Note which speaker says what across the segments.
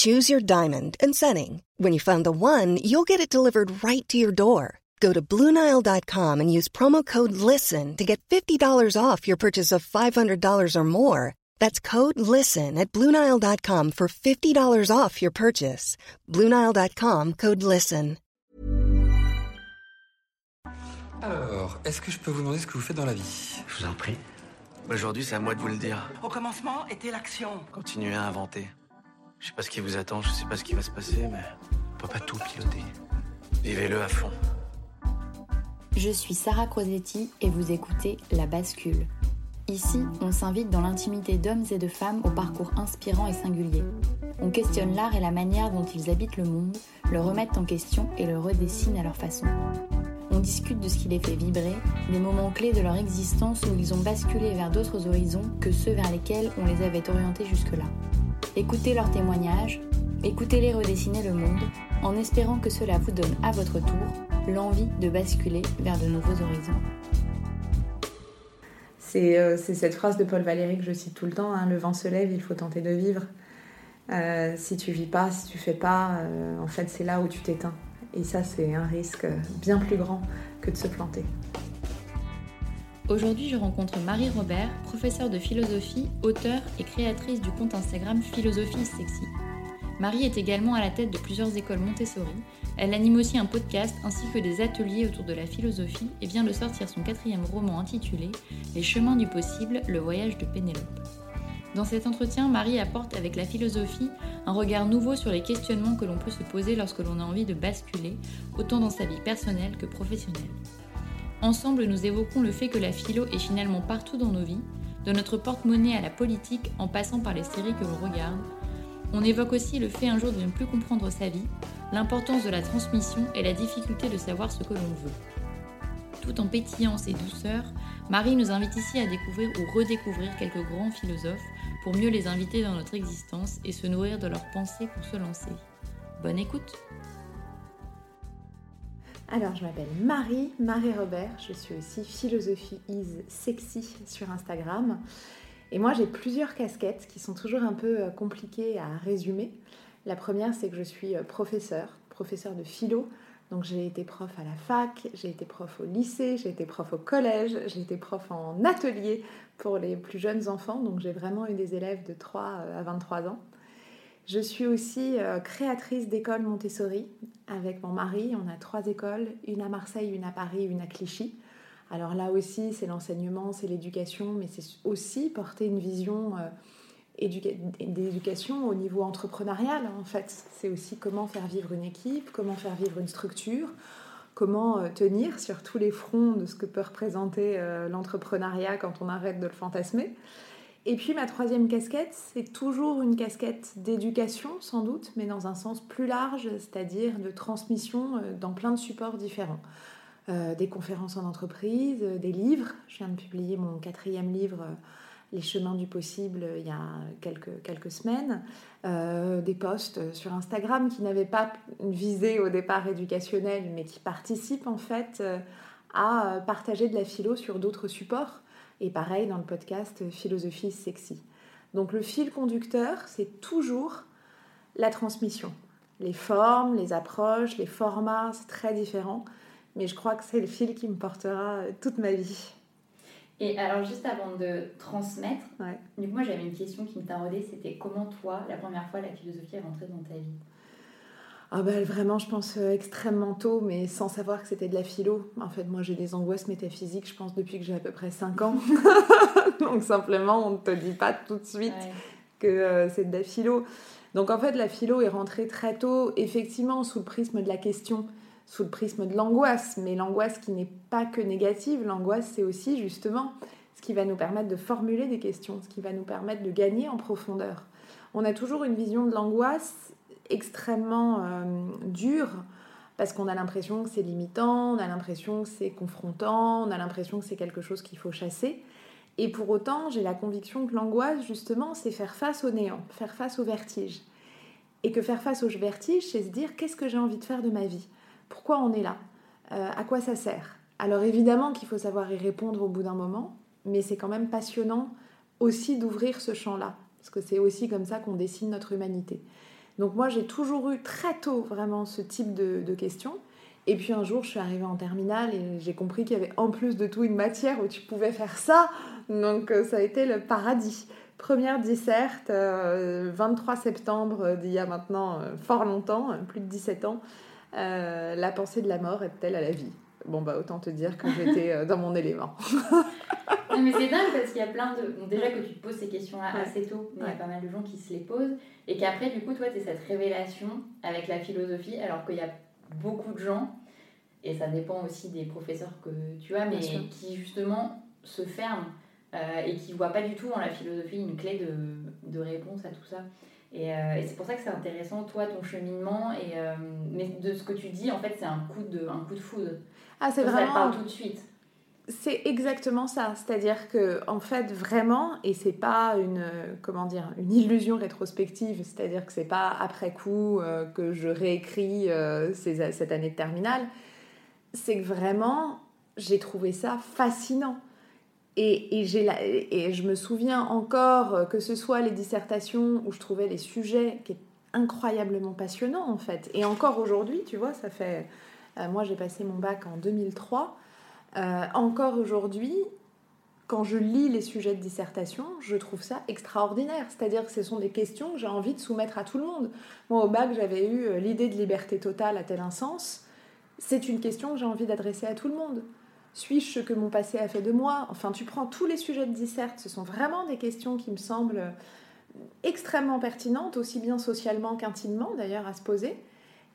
Speaker 1: Choose your diamond and setting. When you find the one, you'll get it delivered right to your door. Go to Bluenile.com and use promo code LISTEN to get $50 off your purchase of $500 or more. That's code LISTEN at Bluenile.com for $50 off your purchase. Bluenile.com code LISTEN.
Speaker 2: Alors, est-ce que je peux vous demander ce que vous faites dans la vie
Speaker 3: Je vous en prie. Aujourd'hui, c'est à moi de vous le dire.
Speaker 4: Au commencement était l'action.
Speaker 3: Continuez à inventer. Je sais pas ce qui vous attend, je sais pas ce qui va se passer, mais on peut pas tout piloter. Vivez-le à fond.
Speaker 5: Je suis Sarah Crosetti et vous écoutez La Bascule. Ici, on s'invite dans l'intimité d'hommes et de femmes au parcours inspirant et singulier. On questionne l'art et la manière dont ils habitent le monde, le remettent en question et le redessinent à leur façon. On discute de ce qui les fait vibrer, des moments clés de leur existence où ils ont basculé vers d'autres horizons que ceux vers lesquels on les avait orientés jusque-là. Écoutez leurs témoignages, écoutez-les redessiner le monde, en espérant que cela vous donne à votre tour l'envie de basculer vers de nouveaux horizons.
Speaker 6: C'est euh, cette phrase de Paul Valéry que je cite tout le temps, hein, le vent se lève, il faut tenter de vivre. Euh, si tu vis pas, si tu fais pas, euh, en fait c'est là où tu t'éteins. Et ça c'est un risque bien plus grand que de se planter.
Speaker 5: Aujourd'hui, je rencontre Marie Robert, professeure de philosophie, auteure et créatrice du compte Instagram Philosophie Sexy. Marie est également à la tête de plusieurs écoles Montessori. Elle anime aussi un podcast ainsi que des ateliers autour de la philosophie et vient de sortir son quatrième roman intitulé Les chemins du possible, le voyage de Pénélope. Dans cet entretien, Marie apporte avec la philosophie un regard nouveau sur les questionnements que l'on peut se poser lorsque l'on a envie de basculer, autant dans sa vie personnelle que professionnelle. Ensemble, nous évoquons le fait que la philo est finalement partout dans nos vies, de notre porte-monnaie à la politique en passant par les séries que l'on regarde. On évoque aussi le fait un jour de ne plus comprendre sa vie, l'importance de la transmission et la difficulté de savoir ce que l'on veut. Tout en pétillant ses douceurs, Marie nous invite ici à découvrir ou redécouvrir quelques grands philosophes pour mieux les inviter dans notre existence et se nourrir de leurs pensées pour se lancer. Bonne écoute
Speaker 6: Alors, je m'appelle Marie, Marie Robert, je suis aussi Philosophie is sexy sur Instagram. Et moi, j'ai plusieurs casquettes qui sont toujours un peu euh, compliquées à résumer. La première, c'est que je suis euh, professeur, professeur de philo. Donc j'ai été prof à la fac, j'ai été prof au lycée, j'ai été prof au collège, j'ai été prof en atelier pour les plus jeunes enfants. Donc j'ai vraiment eu des élèves de 3 à 23 ans. Je suis aussi euh, créatrice d'écoles Montessori avec mon mari. On a trois écoles, une à Marseille, une à Paris, une à Clichy. Alors là aussi, c'est l'enseignement, c'est l'éducation, mais c'est aussi porter une vision euh, d'éducation au niveau entrepreneurial en fait. C'est aussi comment faire vivre une équipe, comment faire vivre une structure, comment euh, tenir sur tous les fronts de ce que peut représenter l'entrepreneuriat quand on arrête de le fantasmer. Et puis ma troisième casquette, c'est toujours une casquette d'éducation sans doute, mais dans un sens plus large, c'est-à-dire de transmission euh, dans plein de supports différents. des conférences en entreprise, des livres. Je viens de publier mon quatrième livre les chemins du possible il y a quelques, quelques semaines, euh, des posts sur Instagram qui n'avaient pas une visée au départ éducationnelle, mais qui participent en fait euh, à euh, partager de la philo sur d'autres supports. Et pareil dans le podcast Philosophie sexy. Donc le fil conducteur, c'est toujours la transmission. Les formes, les approches, les formats, c'est très différent. Mais je crois que c'est le fil qui me portera euh, toute ma vie.
Speaker 5: Et alors, juste avant de transmettre, du coup, moi j'avais une question qui me taraudait c'était comment toi, la première fois, la philosophie est rentrée dans ta vie?
Speaker 6: Ah ben, vraiment, je pense euh, extrêmement tôt, mais sans savoir que c'était de la philo. En fait, moi, j'ai des angoisses métaphysiques, je pense, depuis que j'ai à peu près 5 ans. Donc, simplement, on ne te dit pas tout de suite que euh, c'est de la philo. Donc, en fait, la philo est rentrée très tôt, effectivement, sous le prisme de la question, sous le prisme de l'angoisse. Mais l'angoisse qui n'est pas que négative, l'angoisse, c'est aussi, justement, ce qui va nous permettre de formuler des questions, ce qui va nous permettre de gagner en profondeur. On a toujours une vision de l'angoisse extrêmement euh, dur parce qu'on a l'impression que c'est limitant, on a l'impression que c'est confrontant, on a l'impression que c'est quelque chose qu'il faut chasser. Et pour autant, j'ai la conviction que l'angoisse, justement, c'est faire face au néant, faire face au vertige. Et que faire face au vertige, c'est se dire qu'est-ce que j'ai envie de faire de ma vie? Pourquoi on est là? Euh, À quoi ça sert? Alors évidemment qu'il faut savoir y répondre au bout d'un moment, mais c'est quand même passionnant aussi d'ouvrir ce champ-là, parce que c'est aussi comme ça qu'on dessine notre humanité. Donc moi, j'ai toujours eu très tôt vraiment ce type de, questions. Et puis un jour, je suis arrivée en terminale et j'ai compris qu'il y avait en plus de tout une matière où tu pouvais faire ça. Donc euh, ça a été le paradis. Première disserte, 23 euh, septembre d'il y a maintenant euh, fort longtemps, plus de 17 ans. la pensée de la mort est-elle à la vie? Bon, bah autant te dire que j'étais dans mon élément.
Speaker 5: mais c'est dingue parce qu'il y a plein de. déjà que tu te poses ces questions-là assez tôt, mais il y a pas mal de gens qui se les posent. Et qu'après, du coup, toi, tu es cette révélation avec la philosophie, alors qu'il y a beaucoup de gens, et ça dépend aussi des professeurs que tu as, mais qui justement se ferment euh, et qui ne voient pas du tout dans la philosophie une clé de, de réponse à tout ça. Et, euh, et c'est pour ça que c'est intéressant, toi, ton cheminement. Et, euh, mais de ce que tu dis, en fait, c'est un coup de, un coup de foudre.
Speaker 6: Ah, c'est vraiment. Ça
Speaker 5: parle tout de suite.
Speaker 6: C'est exactement ça, c'est-à-dire que en fait vraiment, et c'est pas une comment dire une illusion rétrospective, c'est-à-dire que c'est pas après coup euh, que je réécris euh, cette année de terminale, c'est que vraiment j'ai trouvé ça fascinant. Et, et, et je me souviens encore que ce soit les dissertations où je trouvais les sujets qui étaient incroyablement passionnants en fait. Et encore aujourd'hui, tu vois, ça fait. Euh, moi j'ai passé mon bac en 2003. Euh, encore aujourd'hui, quand je lis les sujets de dissertation, je trouve ça extraordinaire. C'est-à-dire que ce sont des questions que j'ai envie de soumettre à tout le monde. Moi, au bac, j'avais eu euh, l'idée de liberté totale a tel un sens C'est une question que j'ai envie d'adresser à tout le monde. Suis-je ce que mon passé a fait de moi? Enfin, tu prends tous les sujets de dissert, ce sont vraiment des questions qui me semblent extrêmement pertinentes, aussi bien socialement qu'intimement d'ailleurs, à se poser.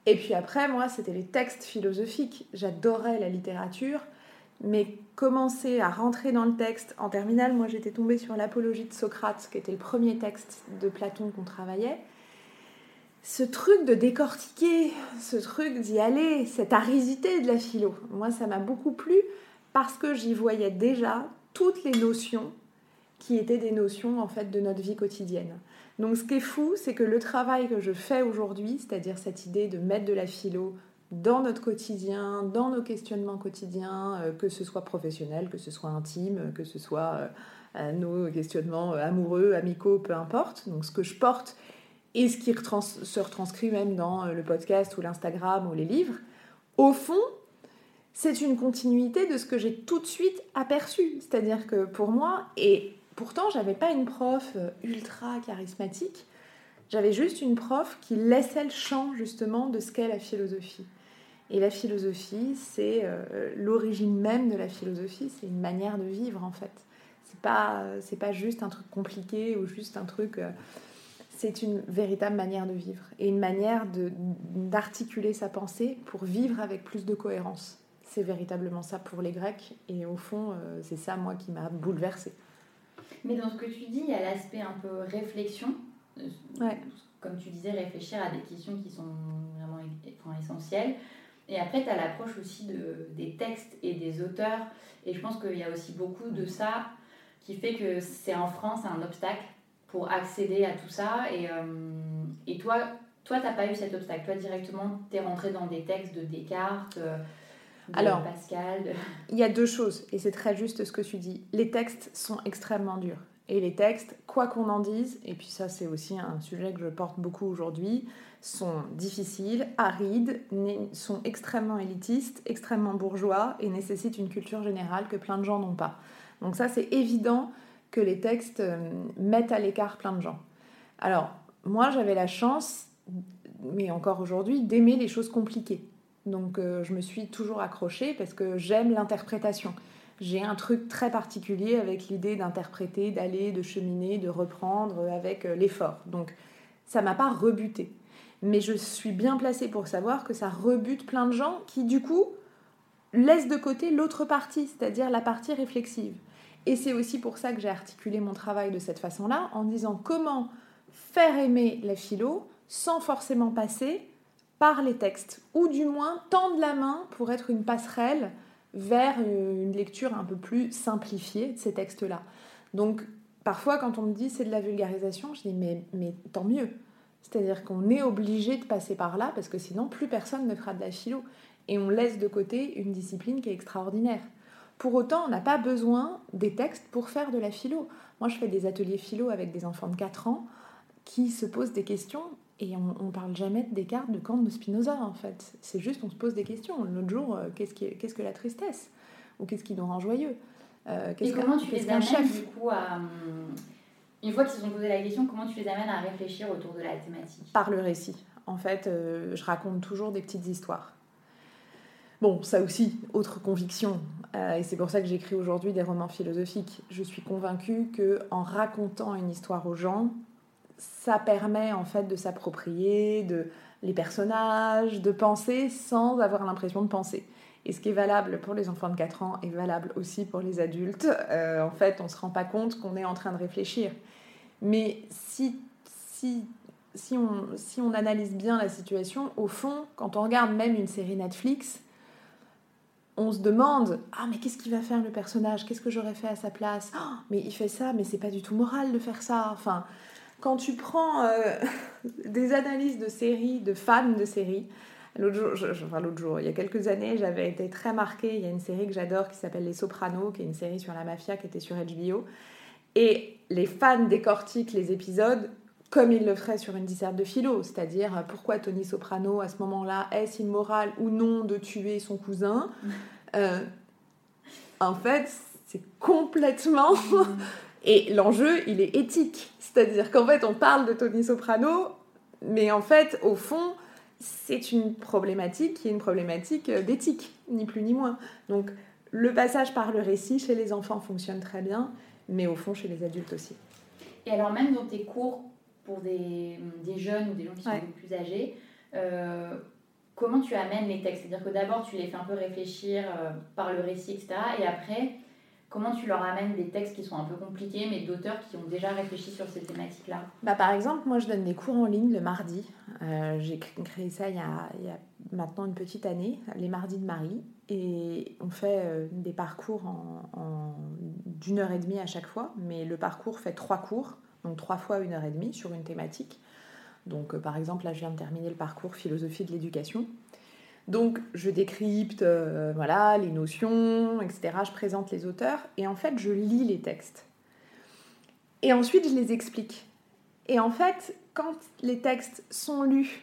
Speaker 6: Et puis après, moi, c'était les textes philosophiques. J'adorais la littérature mais commencer à rentrer dans le texte. En terminale, moi j'étais tombée sur l'apologie de Socrate, qui était le premier texte de Platon qu'on travaillait. Ce truc de décortiquer, ce truc d'y aller, cette aridité de la philo, moi ça m'a beaucoup plu parce que j'y voyais déjà toutes les notions qui étaient des notions en fait de notre vie quotidienne. Donc ce qui est fou, c'est que le travail que je fais aujourd'hui, c'est-à-dire cette idée de mettre de la philo dans notre quotidien, dans nos questionnements quotidiens, euh, que ce soit professionnel, que ce soit intime, que ce soit euh, nos questionnements euh, amoureux, amicaux, peu importe. Donc ce que je porte et ce qui se retranscrit même dans le podcast ou l'Instagram ou les livres, au fond, c'est une continuité de ce que j'ai tout de suite aperçu. C'est-à-dire que pour moi, et pourtant j'avais pas une prof ultra charismatique, j'avais juste une prof qui laissait le champ justement de ce qu'est la philosophie. Et la philosophie, c'est euh, l'origine même de la philosophie, c'est une manière de vivre en fait. C'est pas, c'est pas juste un truc compliqué ou juste un truc. Euh, c'est une véritable manière de vivre et une manière d'articuler sa pensée pour vivre avec plus de cohérence. C'est véritablement ça pour les Grecs et au fond, euh, c'est ça moi qui m'a bouleversée.
Speaker 5: Mais dans ce que tu dis, il y a l'aspect un peu réflexion. Ouais. Comme tu disais, réfléchir à des questions qui sont vraiment essentielles. Et après, tu as l'approche aussi de, des textes et des auteurs. Et je pense qu'il y a aussi beaucoup de ça qui fait que c'est en France un obstacle pour accéder à tout ça. Et, euh, et toi, toi, tu n'as pas eu cet obstacle. Toi, directement, tu es rentré dans des textes de Descartes. Euh.
Speaker 6: Alors,
Speaker 5: Pascal.
Speaker 6: Il y a deux choses, et c'est très juste ce que tu dis. Les textes sont extrêmement durs. Et les textes, quoi qu'on en dise, et puis ça c'est aussi un sujet que je porte beaucoup aujourd'hui, sont difficiles, arides, sont extrêmement élitistes, extrêmement bourgeois et nécessitent une culture générale que plein de gens n'ont pas. Donc ça c'est évident que les textes euh, mettent à l'écart plein de gens. Alors moi j'avais la chance, mais encore aujourd'hui, d'aimer les choses compliquées. Donc euh, je me suis toujours accrochée parce que j'aime l'interprétation j'ai un truc très particulier avec l'idée d'interpréter, d'aller, de cheminer, de reprendre avec euh, l'effort. Donc ça m'a pas rebuté. Mais je suis bien placée pour savoir que ça rebute plein de gens qui du coup laissent de côté l'autre partie, c'est-à-dire la partie réflexive. Et c'est aussi pour ça que j'ai articulé mon travail de cette façon-là, en disant comment faire aimer la philo sans forcément passer par les textes, ou du moins tendre la main pour être une passerelle vers une lecture un peu plus simplifiée de ces textes-là. Donc, parfois, quand on me dit c'est de la vulgarisation, je dis mais, mais tant mieux. C'est-à-dire qu'on est obligé de passer par là parce que sinon, plus personne ne fera de la philo. Et on laisse de côté une discipline qui est extraordinaire. Pour autant, on n'a pas besoin des textes pour faire de la philo. Moi, je fais des ateliers philo avec des enfants de 4 ans qui se posent des questions et on, ne parle jamais de Descartes, de Kant, de Spinoza, en fait. C'est juste, on se pose des questions. L'autre jour, euh, qu'est-ce, que la tristesse? Ou qu'est-ce qui nous rend joyeux?
Speaker 5: Euh, Et comment tu les amènes, du coup, à... Une fois qu'ils se sont posé la question, comment tu les amènes à réfléchir autour de la thématique?
Speaker 6: Par le récit. En fait, euh, je raconte toujours des petites histoires. Bon, ça aussi, autre conviction, et c'est pour ça que j'écris aujourd'hui des romans philosophiques. Je suis convaincue que en racontant une histoire aux gens, ça permet en fait de s'approprier de les personnages, de penser sans avoir l'impression de penser. Et ce qui est valable pour les enfants de 4 ans est valable aussi pour les adultes. Euh, en fait, on ne se rend pas compte qu'on est en train de réfléchir. Mais si, si, si, on, si on analyse bien la situation, au fond, quand on regarde même une série Netflix, on se demande Ah, mais qu'est-ce qu'il va faire le personnage? Qu'est-ce que j'aurais fait à sa place? Oh, Mais il fait ça, mais c'est pas du tout moral de faire ça. Enfin, quand tu prends euh, des analyses de séries, de fans de séries, l'autre jour, enfin l'autre jour, il y a quelques années, j'avais été très marquée. Il y a une série que j'adore qui s'appelle Les Sopranos, qui est une série sur la mafia qui était sur HBO. Et les fans décortiquent les épisodes comme ils le feraient sur une disserte de philo, c'est-à-dire euh, pourquoi Tony Soprano, à ce moment-là, est-ce immoral ou non de tuer son cousin? Euh, En fait, c'est complètement mm. Et l'enjeu, il est éthique. C'est-à-dire qu'en fait, on parle de Tony Soprano, mais en fait, au fond, c'est une problématique qui est une problématique euh, d'éthique, ni plus ni moins. Donc, le passage par le récit chez les enfants fonctionne très bien, mais au fond, chez les adultes aussi.
Speaker 5: Et alors, même dans tes cours pour des, jeunes ou des gens qui sont plus âgés, euh, comment tu amènes les textes? C'est-à-dire que d'abord, tu les fais un peu réfléchir euh, par le récit, etc. Et après, Comment tu leur amènes des textes qui sont un peu compliqués, mais d'auteurs qui ont déjà réfléchi sur ces thématiques-là?
Speaker 6: Bah, Par exemple, moi, je donne des cours en ligne le mardi. Euh, j'ai créé ça il y, a, maintenant une petite année, les mardis de Marie. Et on fait euh, des parcours d'une heure et demie à chaque fois, mais le parcours fait trois cours, donc trois fois une heure et demie sur une thématique. Donc, euh, par exemple, là, je viens de terminer le parcours philosophie de l'éducation. Donc je décrypte euh, voilà, les notions, etc. Je présente les auteurs et en fait je lis les textes. Et ensuite je les explique. Et en fait, quand les textes sont lus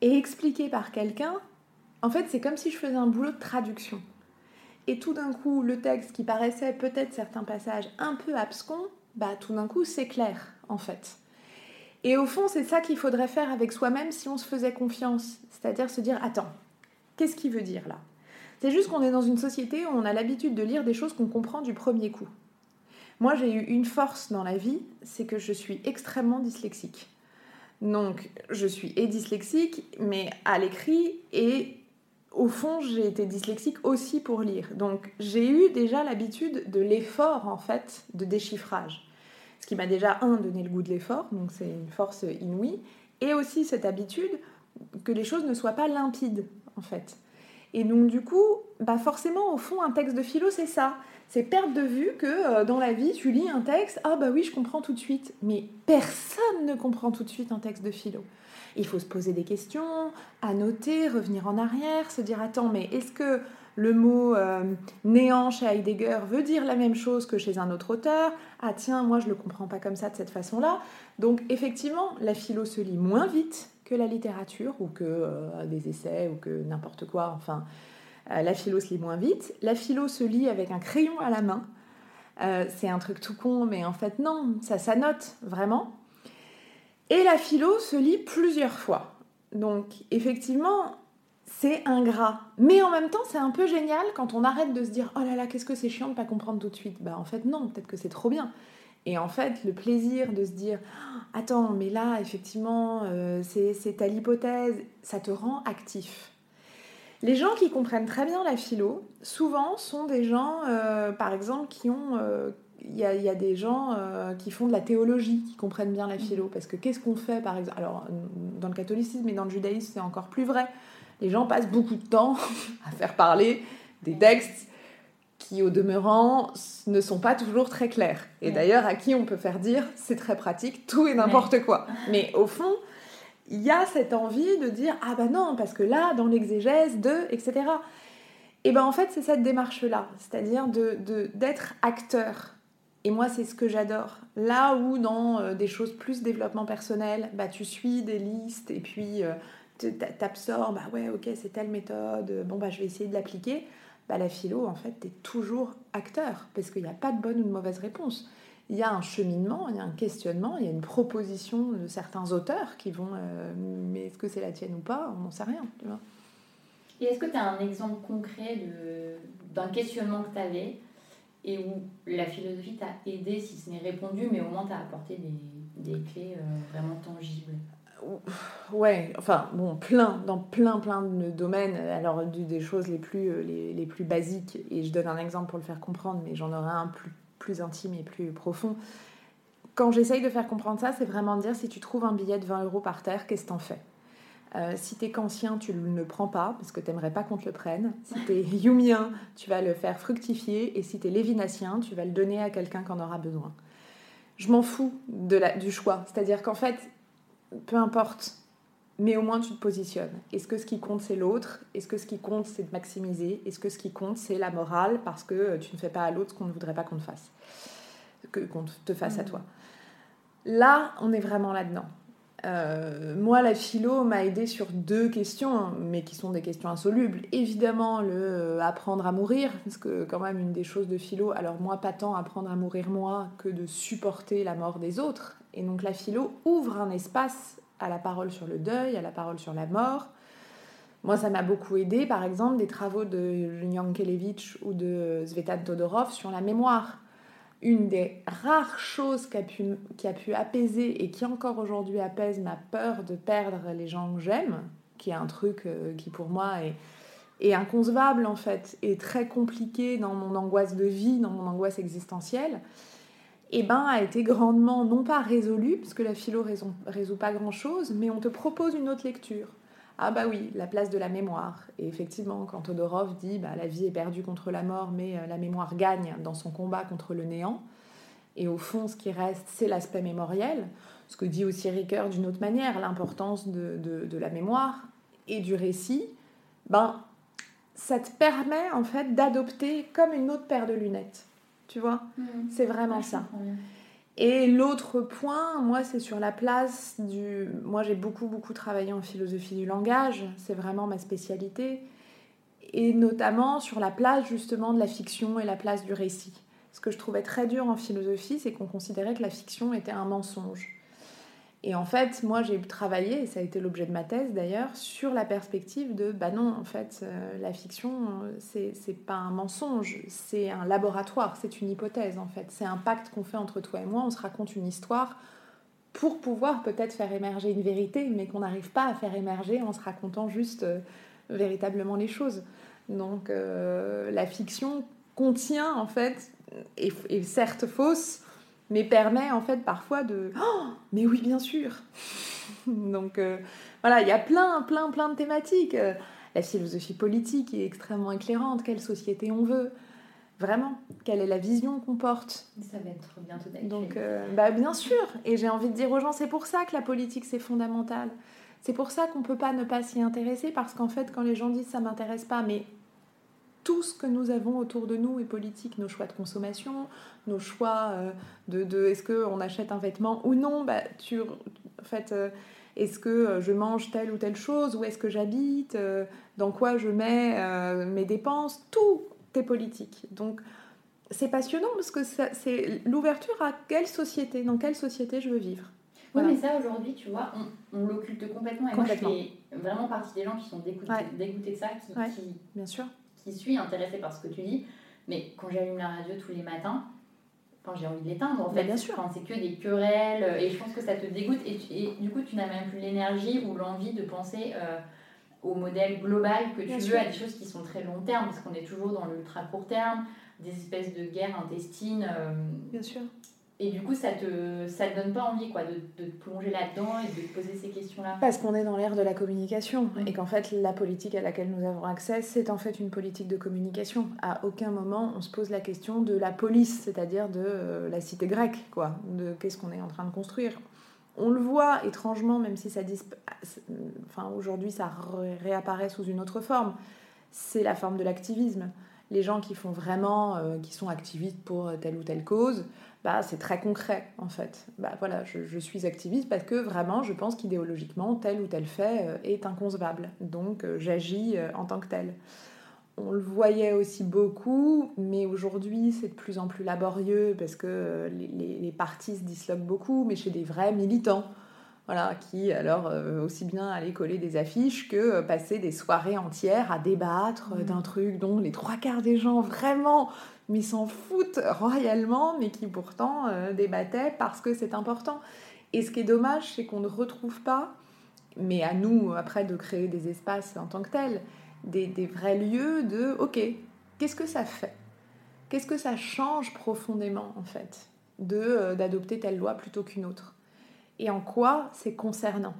Speaker 6: et expliqués par quelqu'un, en fait c'est comme si je faisais un boulot de traduction. Et tout d'un coup, le texte qui paraissait peut-être certains passages un peu abscons, bah tout d'un coup c'est clair en fait. Et au fond, c'est ça qu'il faudrait faire avec soi-même si on se faisait confiance. C'est-à-dire se dire, attends, Qu'est-ce qu'il veut dire là? C'est juste qu'on est dans une société où on a l'habitude de lire des choses qu'on comprend du premier coup. Moi, j'ai eu une force dans la vie, c'est que je suis extrêmement dyslexique. Donc, je suis et dyslexique, mais à l'écrit, et au fond, j'ai été dyslexique aussi pour lire. Donc, j'ai eu déjà l'habitude de l'effort, en fait, de déchiffrage. Ce qui m'a déjà, un, donné le goût de l'effort, donc c'est une force inouïe, et aussi cette habitude que les choses ne soient pas limpides en fait. Et donc du coup, bah forcément, au fond, un texte de philo, c'est ça. C'est perdre de vue que euh, dans la vie, tu lis un texte, ah bah oui, je comprends tout de suite. Mais personne ne comprend tout de suite un texte de philo. Il faut se poser des questions, annoter, revenir en arrière, se dire, attends, mais est-ce que le mot euh, néant chez Heidegger veut dire la même chose que chez un autre auteur? Ah tiens, moi je ne le comprends pas comme ça, de cette façon-là. Donc effectivement, la philo se lit moins vite que la littérature ou que euh, des essais ou que n'importe quoi. Enfin, euh, la philo se lit moins vite. La philo se lit avec un crayon à la main. c'est un truc tout con, mais en fait non, ça s'annote vraiment. Et la philo se lit plusieurs fois. Donc effectivement, c'est ingrat. Mais en même temps, c'est un peu génial quand on arrête de se dire oh là là, qu'est-ce que c'est chiant de pas comprendre tout de suite? Bah en fait non, peut-être que c'est trop bien. Et en fait, le plaisir de se dire attends, mais là, effectivement, euh, c'est telle hypothèse, ça te rend actif. Les gens qui comprennent très bien la philo, souvent, sont des gens, euh, par exemple, qui ont, euh, il y, a, des gens qui font de la théologie, qui comprennent bien la mm. philo. Parce que qu'est-ce qu'on fait, par exemple? Alors, dans le catholicisme et dans le judaïsme, c'est encore plus vrai. Les gens passent beaucoup de temps à faire parler des textes qui, au demeurant, ne sont pas toujours très clairs. Et d'ailleurs, à qui on peut faire dire, c'est très pratique, tout et n'importe quoi. Mais au fond, il y a cette envie de dire, ah ben non, parce que là, dans l'exégèse de, etc. Et ben en fait, c'est cette démarche-là, c'est-à-dire d'être de, d'être acteur et moi, c'est ce que j'adore. Là où dans euh, des choses plus développement personnel, bah, tu suis des listes et puis euh, t'absorbes, bah ouais, ok, c'est telle méthode, bon, bah, je vais essayer de l'appliquer. Bah, la philo, en fait, tu toujours acteur parce qu'il n'y a pas de bonne ou de mauvaise réponse. Il y a un cheminement, il y a un questionnement, il y a une proposition de certains auteurs qui vont, euh, mais est-ce que c'est la tienne ou pas? On n'en sait rien.
Speaker 5: Et est-ce que tu as un exemple concret d'un questionnement que tu avais et où la philosophie t'a aidé, si ce n'est répondu, mais au moins t'a apporté des, des clés euh, vraiment tangibles?
Speaker 6: Ouais, enfin, bon, plein, dans plein, plein de domaines. Alors, des choses les plus, euh, les, les, plus basiques, et je donne un exemple pour le faire comprendre, mais j'en aurai un plus, plus intime et plus profond. Quand j'essaye de faire comprendre ça, c'est vraiment dire si tu trouves un billet de 20 euros par terre, qu'est-ce que t'en fais? Euh, si t'es kantien, tu ne le prends pas parce que t'aimerais pas qu'on te le prenne. Si t'es yumien, tu vas le faire fructifier. Et si t'es lévinassien, tu vas le donner à quelqu'un qui en aura besoin. Je m'en fous de la, du choix. C'est-à-dire qu'en fait, peu importe, mais au moins tu te positionnes. Est-ce que ce qui compte c'est l'autre? Est-ce que ce qui compte c'est de maximiser? Est-ce que ce qui compte c'est la morale? Parce que tu ne fais pas à l'autre ce qu'on ne voudrait pas qu'on te fasse que qu'on te fasse à mmh. toi. Là, on est vraiment là-dedans. Euh, moi, la philo m'a aidé sur deux questions, mais qui sont des questions insolubles. Évidemment, le euh, apprendre à mourir, parce que quand même une des choses de philo, alors moi pas tant apprendre à mourir moi que de supporter la mort des autres. Et donc la philo ouvre un espace à la parole sur le deuil, à la parole sur la mort. Moi, ça m'a beaucoup aidé, par exemple, des travaux de Yankelevitch ou de Svetan Todorov sur la mémoire une des rares choses qui a, pu, qui a pu apaiser et qui encore aujourd'hui apaise ma peur de perdre les gens que j'aime, qui est un truc euh, qui pour moi est, est, inconcevable en fait, et très compliqué dans mon angoisse de vie, dans mon angoisse existentielle, eh ben a été grandement, non pas résolu, parce que la philo résout, résout pas grand-chose, mais on te propose une autre lecture. Ah bah oui, la place de la mémoire. Et effectivement, quand Todorov dit bah, la vie est perdue contre la mort, mais euh, la mémoire gagne dans son combat contre le néant, et au fond, ce qui reste, c'est l'aspect mémoriel, ce que dit aussi Ricoeur d'une autre manière, l'importance de, la mémoire et du récit, ben, ça te permet en fait d'adopter comme une autre paire de lunettes. Tu vois mmh. C'est vraiment ça. Et l'autre point, moi, c'est sur la place du... Moi, j'ai beaucoup, beaucoup travaillé en philosophie du langage, c'est vraiment ma spécialité, et notamment sur la place justement de la fiction et la place du récit. Ce que je trouvais très dur en philosophie, c'est qu'on considérait que la fiction était un mensonge. Et en fait, moi, j'ai travaillé, et ça a été l'objet de ma thèse d'ailleurs, sur la perspective de, bah non, en fait, euh, la fiction, c'est, c'est pas un mensonge, c'est un laboratoire, c'est une hypothèse en fait. C'est un pacte qu'on fait entre toi et moi, on se raconte une histoire pour pouvoir peut-être faire émerger une vérité, mais qu'on n'arrive pas à faire émerger en se racontant juste euh, véritablement les choses. Donc, euh, la fiction contient en fait, est certes fausse, mais permet en fait parfois de oh, mais oui bien sûr. Donc euh, voilà il y a plein plein plein de thématiques. Euh, la philosophie politique est extrêmement éclairante quelle société on veut. Vraiment quelle est la vision qu'on porte.
Speaker 5: Ça va être bientôt
Speaker 6: donc euh, bah bien sûr. Et j'ai envie de dire aux gens c'est pour ça que la politique c'est fondamental. C'est pour ça qu'on peut pas ne pas s'y intéresser parce qu'en fait quand les gens disent ça m'intéresse pas mais tout ce que nous avons autour de nous est politique, nos choix de consommation, nos choix euh, de, de est-ce qu'on achète un vêtement ou non, bah, tu, en fait, euh, est-ce que euh, je mange telle ou telle chose, où est-ce que j'habite, dans quoi je mets mes dépenses, tout est politique. Donc c'est passionnant parce que c'est l'ouverture à quelle société, dans quelle société je veux vivre.
Speaker 5: Oui, mais ça aujourd'hui, tu vois, on, l'occulte complètement. Et moi, je fais vraiment partie des gens qui sont dégoûtés, de ça, qui, qui,
Speaker 6: bien sûr.
Speaker 5: Qui suis intéressée par ce que tu dis. Mais quand j'allume la radio tous les matins, j'ai envie de l'éteindre en fait.
Speaker 6: bien sûr.
Speaker 5: c'est que des querelles euh, et je pense que ça te dégoûte et, et du coup tu n'as même plus l'énergie ou l'envie de penser euh, au modèle global que tu veux, à des choses qui sont très long terme parce qu'on est toujours dans l'ultra court terme, des espèces de guerres intestines. Euh,
Speaker 6: bien sûr.
Speaker 5: Et du coup, ça te, ça te donne pas envie quoi, de, de te plonger là-dedans et de te poser ces questions-là?
Speaker 6: Parce qu'on est dans l'ère de la communication et qu'en fait, la politique à laquelle nous avons accès, c'est en fait une politique de communication. À aucun moment, on se pose la question de la police, c'est-à-dire de euh, la cité grecque, quoi, de qu'est-ce qu'on est en train de construire. On le voit étrangement, même si ça enfin, aujourd'hui ça réapparaît sous une autre forme, c'est la forme de l'activisme. Les gens qui font vraiment, euh, qui sont activistes pour telle ou telle cause, bah, c'est très concret en fait. Bah, voilà, je, suis activiste parce que vraiment je pense qu'idéologiquement tel ou tel fait euh, est inconcevable. Donc euh, j'agis euh, en tant que tel. On le voyait aussi beaucoup, mais aujourd'hui c'est de plus en plus laborieux parce que les, les, partis se disloquent beaucoup, mais chez des vrais militants. Voilà, qui alors aussi bien aller coller des affiches que passer des soirées entières à débattre mmh. d'un truc dont les trois quarts des gens vraiment mais s'en foutent royalement, mais qui pourtant euh, débattaient parce que c'est important. Et ce qui est dommage, c'est qu'on ne retrouve pas, mais à nous après de créer des espaces en tant que tels, des, des vrais lieux de OK, qu'est-ce que ça fait? Qu'est-ce que ça change profondément en fait de euh, d'adopter telle loi plutôt qu'une autre? Et en quoi c'est concernant?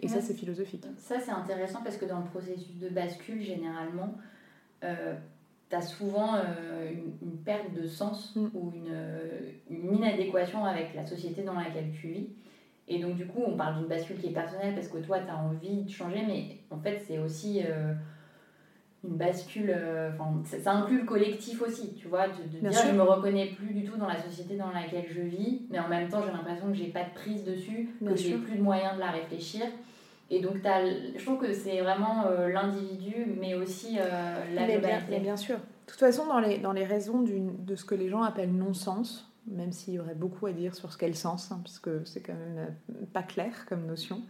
Speaker 6: Et ça, c'est philosophique.
Speaker 5: Ça, c'est intéressant parce que dans le processus de bascule, généralement, euh, tu as souvent euh, une, perte de sens mm. ou une, euh, une, inadéquation avec la société dans laquelle tu vis. Et donc, du coup, on parle d'une bascule qui est personnelle parce que toi, tu as envie de changer, mais en fait, c'est aussi euh, une bascule. Enfin, ça, inclut le collectif aussi, tu vois, de, de dire je me reconnais plus du tout dans la société dans laquelle je vis, mais en même temps, j'ai l'impression que j'ai pas de prise dessus, que j'ai plus de moyens de la réfléchir. Et donc, as, je trouve que c'est vraiment euh, l'individu, mais aussi euh, la mais
Speaker 6: globalité. Bien, bien, sûr. De toute façon, dans les, dans les raisons de ce que les gens appellent non-sens, même s'il y aurait beaucoup à dire sur ce qu'est le sens, hein, parce que c'est quand même euh, pas clair comme notion,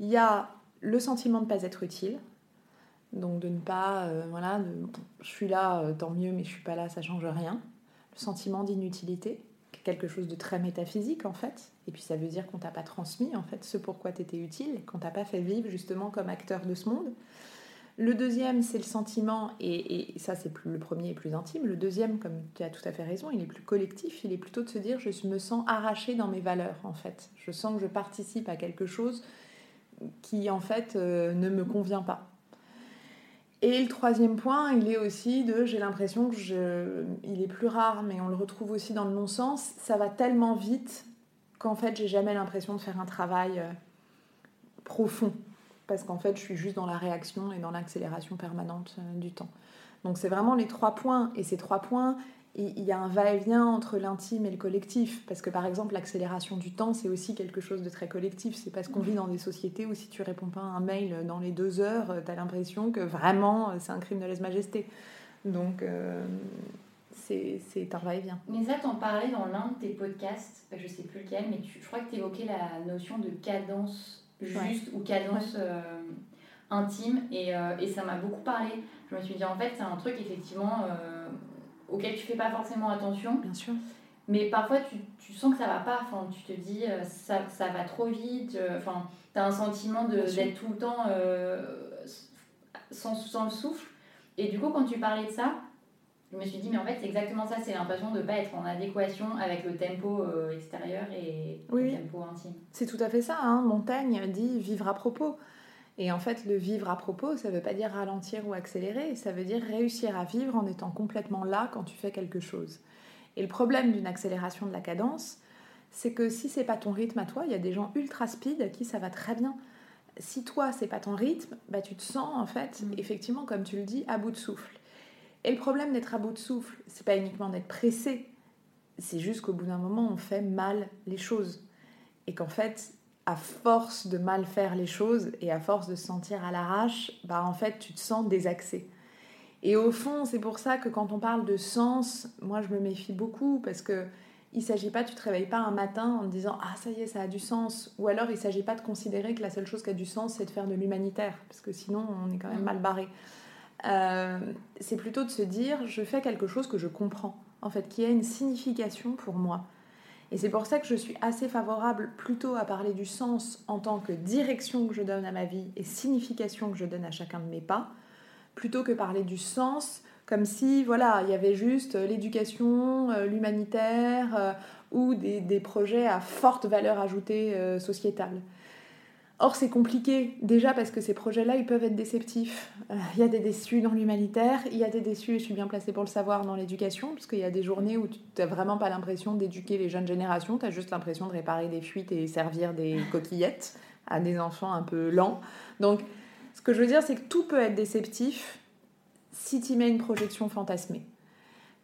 Speaker 6: il y a le sentiment de ne pas être utile, donc de ne pas, voilà, de, je suis là, tant mieux, mais je suis pas là, ça change rien. Le sentiment d'inutilité, quelque chose de très métaphysique en fait. Et puis ça veut dire qu'on t'a pas transmis en fait ce pourquoi tu étais utile, qu'on t'a pas fait vivre justement comme acteur de ce monde. Le deuxième, c'est le sentiment, et, ça c'est le premier et plus intime. Le deuxième, comme tu as tout à fait raison, il est plus collectif, il est plutôt de se dire je me sens arraché dans mes valeurs en fait. Je sens que je participe à quelque chose qui en fait euh, ne me convient pas. Et le troisième point, il est aussi de, j'ai l'impression que je, il est plus rare, mais on le retrouve aussi dans le non-sens, ça va tellement vite qu'en fait, j'ai jamais l'impression de faire un travail euh, profond. Parce qu'en fait, je suis juste dans la réaction et dans l'accélération permanente euh, du temps. Donc c'est vraiment les trois points. Et ces trois points, il y a un va-et-vient entre l'intime et le collectif. Parce que par exemple, l'accélération du temps, c'est aussi quelque chose de très collectif. C'est parce qu'on vit dans des sociétés où si tu réponds pas à un mail dans les deux heures, tu as l'impression que vraiment c'est un crime de lèse-majesté. Donc euh, c'est un va-et-vient.
Speaker 5: Mais ça, t'en parlais dans l'un de tes podcasts, je sais plus lequel, mais tu, je crois que tu évoquais la notion de cadence juste ou cadence euh, intime. Et, euh, et ça m'a beaucoup parlé. Je me suis dit, en fait, c'est un truc effectivement auquel tu fais pas forcément attention.
Speaker 6: Bien sûr.
Speaker 5: Mais parfois, tu, tu sens que ça va pas. Enfin, tu te dis, euh, ça, ça va trop vite. Euh, enfin, tu as un sentiment d'être tout le temps euh, sans, sans le souffle. Et du coup, quand tu parlais de ça, je me suis dit, mais en fait, c'est exactement ça. C'est l'impression de ne pas être en adéquation avec le tempo extérieur et le tempo intime.
Speaker 6: C'est tout à fait ça. Hein. Montaigne dit vivre à propos. Et en fait, le vivre à propos, ça ne veut pas dire ralentir ou accélérer, ça veut dire réussir à vivre en étant complètement là quand tu fais quelque chose. Et le problème d'une accélération de la cadence, c'est que si c'est pas ton rythme à toi, il y a des gens ultra speed à qui ça va très bien. Si toi, c'est pas ton rythme, bah, tu te sens en fait, mm. effectivement, comme tu le dis, à bout de souffle. Et le problème d'être à bout de souffle, c'est pas uniquement d'être pressé, c'est juste qu'au bout d'un moment, on fait mal les choses. Et qu'en fait, à force de mal faire les choses et à force de se sentir à l'arrache, bah en fait, tu te sens désaxé. Et au fond, c'est pour ça que quand on parle de sens, moi je me méfie beaucoup parce que il s'agit pas, tu te réveilles pas un matin en te disant ah ça y est, ça a du sens, ou alors il s'agit pas de considérer que la seule chose qui a du sens c'est de faire de l'humanitaire parce que sinon on est quand même mal barré. Euh, c'est plutôt de se dire je fais quelque chose que je comprends en fait, qui a une signification pour moi. Et c'est pour ça que je suis assez favorable plutôt à parler du sens en tant que direction que je donne à ma vie et signification que je donne à chacun de mes pas, plutôt que parler du sens comme si voilà il y avait juste l'éducation, euh, l'humanitaire euh, ou des, des, projets à forte valeur ajoutée euh, sociétale. Or, c'est compliqué, déjà parce que ces projets-là, ils peuvent être déceptifs. Euh, il y a des déçus dans l'humanitaire, il y a des déçus, et je suis bien placée pour le savoir, dans l'éducation, parce qu'il y a des journées où tu n'as vraiment pas l'impression d'éduquer les jeunes générations, tu as juste l'impression de réparer des fuites et servir des coquillettes à des enfants un peu lents. Donc, ce que je veux dire, c'est que tout peut être déceptif si tu mets une projection fantasmée.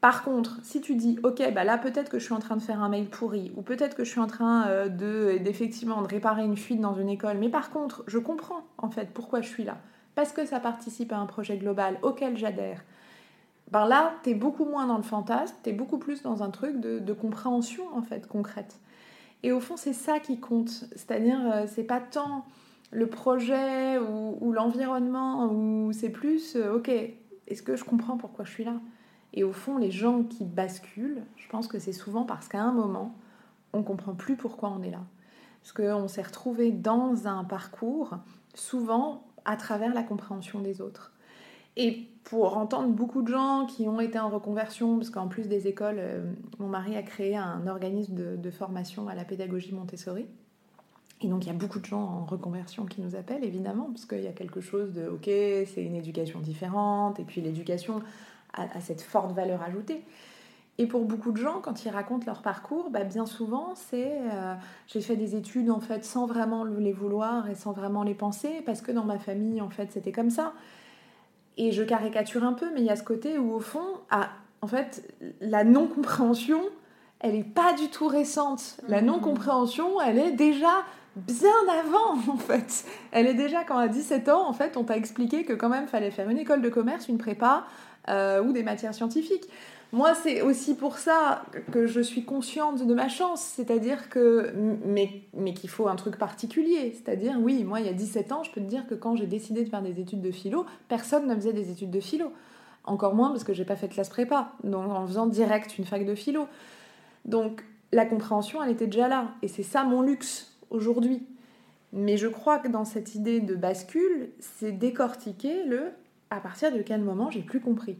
Speaker 6: Par contre, si tu dis, ok, bah là peut-être que je suis en train de faire un mail pourri, ou peut-être que je suis en train euh, de d'effectivement de réparer une fuite dans une école, mais par contre, je comprends en fait pourquoi je suis là, parce que ça participe à un projet global auquel j'adhère. Ben là, tu es beaucoup moins dans le fantasme, tu es beaucoup plus dans un truc de, compréhension en fait concrète. Et au fond, c'est ça qui compte, c'est-à-dire euh, c'est pas tant le projet ou, l'environnement, ou c'est plus, euh, ok, est-ce que je comprends pourquoi je suis là? Et au fond, les gens qui basculent, je pense que c'est souvent parce qu'à un moment, on ne comprend plus pourquoi on est là. Parce qu'on s'est retrouvé dans un parcours, souvent à travers la compréhension des autres. Et pour entendre beaucoup de gens qui ont été en reconversion, parce qu'en plus des écoles, euh, mon mari a créé un organisme de, de, formation à la pédagogie Montessori. Et donc il y a beaucoup de gens en reconversion qui nous appellent, évidemment, parce qu'il y a quelque chose de, ok, c'est une éducation différente, et puis l'éducation, à, cette forte valeur ajoutée. Et pour beaucoup de gens, quand ils racontent leur parcours, bah bien souvent, c'est euh, j'ai fait des études en fait sans vraiment les vouloir et sans vraiment les penser, parce que dans ma famille, en fait, c'était comme ça. Et je caricature un peu, mais il y a ce côté où, au fond, ah, en fait, la non-compréhension, elle n'est pas du tout récente. La mmh. non-compréhension, elle est déjà bien avant, en fait. Elle est déjà quand à 17 ans, en fait, on t'a expliqué que quand même, fallait faire une école de commerce, une prépa, euh, ou des matières scientifiques. Moi, c'est aussi pour ça que je suis consciente de ma chance, c'est-à-dire que, mais, mais qu'il faut un truc particulier. C'est-à-dire, oui, moi, il y a 17 ans, je peux te dire que quand j'ai décidé de faire des études de philo, personne ne faisait des études de philo. Encore moins parce que j'ai pas fait de classe prépa, donc en faisant direct une fac de philo. Donc, la compréhension, elle était déjà là. Et c'est ça mon luxe aujourd'hui. Mais je crois que dans cette idée de bascule, c'est décortiquer le à partir de quel moment j'ai plus compris.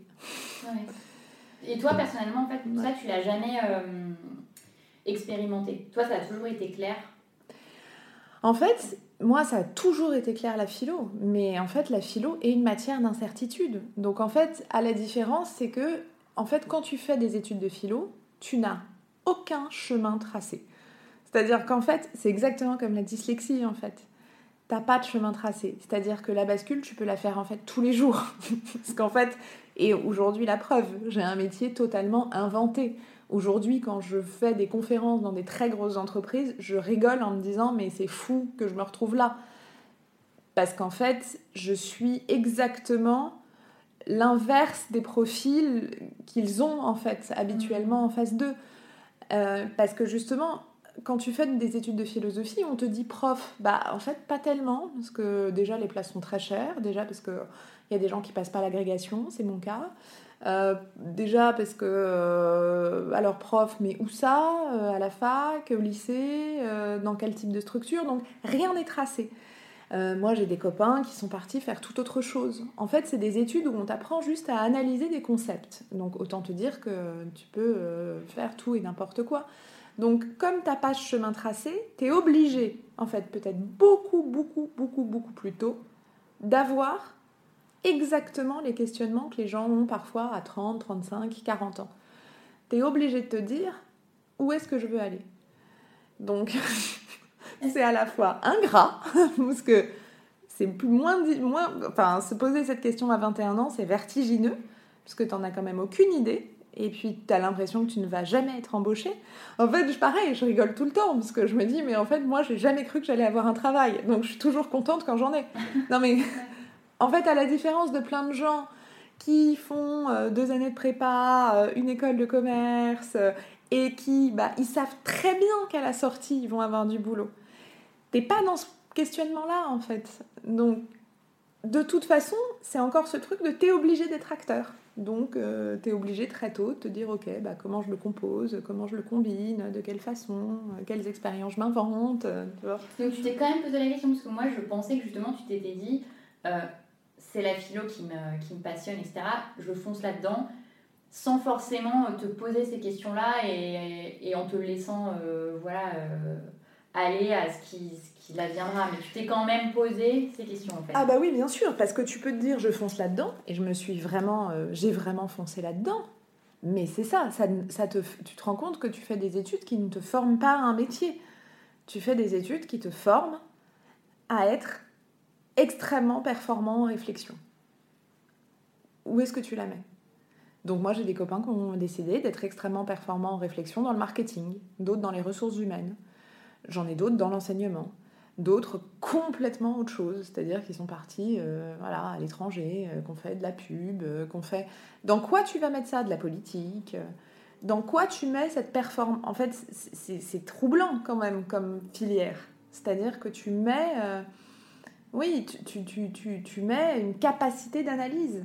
Speaker 5: Et toi, personnellement, en fait, ça, tu l'as jamais euh, expérimenté. Toi, ça a toujours été clair?
Speaker 6: En fait, moi, ça a toujours été clair la philo. Mais en fait, la philo est une matière d'incertitude. Donc, en fait, à la différence, c'est que, en fait, quand tu fais des études de philo, tu n'as aucun chemin tracé. C'est-à-dire qu'en fait, c'est exactement comme la dyslexie, en fait t'as pas de chemin tracé. C'est-à-dire que la bascule, tu peux la faire en fait tous les jours. Parce qu'en fait, et aujourd'hui la preuve, j'ai un métier totalement inventé. Aujourd'hui, quand je fais des conférences dans des très grosses entreprises, je rigole en me disant mais c'est fou que je me retrouve là. Parce qu'en fait, je suis exactement l'inverse des profils qu'ils ont en fait habituellement en face d'eux. Euh, parce que justement, quand tu fais des études de philosophie, on te dit prof. Bah, en fait, pas tellement, parce que déjà, les places sont très chères. Déjà, parce qu'il y a des gens qui passent pas l'agrégation, c'est mon cas. Euh, déjà, parce que. Euh, alors, prof, mais où ça euh, À la fac Au lycée Dans quel type de structure? Donc, rien n'est tracé. moi, j'ai des copains qui sont partis faire tout autre chose. En fait, c'est des études où on t'apprend juste à analyser des concepts. Donc, autant te dire que tu peux faire tout et n'importe quoi. Donc, comme tu n'as pas de chemin tracé, tu es obligé, en fait, peut-être beaucoup, beaucoup, beaucoup, beaucoup plus tôt, d'avoir exactement les questionnements que les gens ont parfois à 30, 35, 40 ans. Tu es obligé de te dire où est-ce que je veux aller? Donc, c'est à la fois ingrat, parce que c'est plus moins, moins. Enfin, se poser cette question à 21 ans, c'est vertigineux. parce que tu n'en as quand même aucune idée, et puis tu as l'impression que tu ne vas jamais être embauché. En fait, je, pareil, je rigole tout le temps, parce que je me dis, mais en fait, moi, j'ai jamais cru que j'allais avoir un travail, donc je suis toujours contente quand j'en ai. Non, mais en fait, à la différence de plein de gens qui font euh, deux années de prépa, euh, une école de commerce, euh, et qui, bah, ils savent très bien qu'à la sortie, ils vont avoir du boulot. T'es pas dans ce questionnement-là, en fait. Donc, de toute façon, c'est encore ce truc de t'es obligé d'être acteur. Donc, euh, tu es obligé très tôt de te dire, ok, bah, comment je le compose, comment je le combine, de quelle façon, euh, quelles expériences je m'invente. Euh,
Speaker 5: Donc, tu t'es quand même posé la question, parce que moi, je pensais que justement, tu t'étais dit, c'est la philo qui me, qui me passionne, etc. Je fonce là-dedans, sans forcément te poser ces questions-là et, et, en te laissant, voilà aller à ce qui, ce qui. Mais tu t'es quand même posé ces questions en fait.
Speaker 6: Ah bah oui, bien sûr, parce que tu peux te dire je fonce là-dedans et je me suis vraiment, euh, j'ai vraiment foncé là-dedans. Mais c'est ça, ça, ça te, tu te rends compte que tu fais des études qui ne te forment pas à un métier. Tu fais des études qui te forment à être extrêmement performant en réflexion. Où est-ce que tu la mets? Donc moi j'ai des copains qui ont décidé d'être extrêmement performants en réflexion dans le marketing, d'autres dans les ressources humaines, J'en ai d'autres dans l'enseignement, d'autres complètement autre chose, c'est-à-dire qui sont partis euh, voilà, à l'étranger, euh, qu'on fait de la pub, euh, qu'on fait... Dans quoi tu vas mettre ça De la politique? Dans quoi tu mets cette performance En fait, c'est troublant quand même comme filière. C'est-à-dire que tu mets... oui, tu, tu, tu, tu, mets une capacité d'analyse.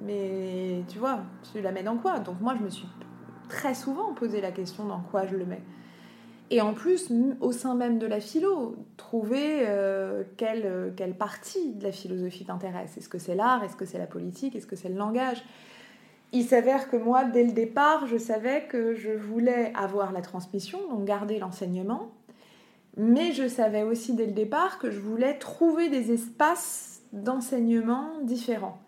Speaker 6: Mais tu vois, tu la mets dans quoi? Donc moi, je me suis très souvent posé la question dans quoi je le mets. Et en plus, au sein même de la philo, trouver euh, quelle, euh, quelle, partie de la philosophie t'intéresse. Est-ce que c'est l'art? Est-ce que c'est la politique? Est-ce que c'est le langage? Il s'avère que moi, dès le départ, je savais que je voulais avoir la transmission, donc garder l'enseignement. Mais je savais aussi dès le départ que je voulais trouver des espaces d'enseignement différents.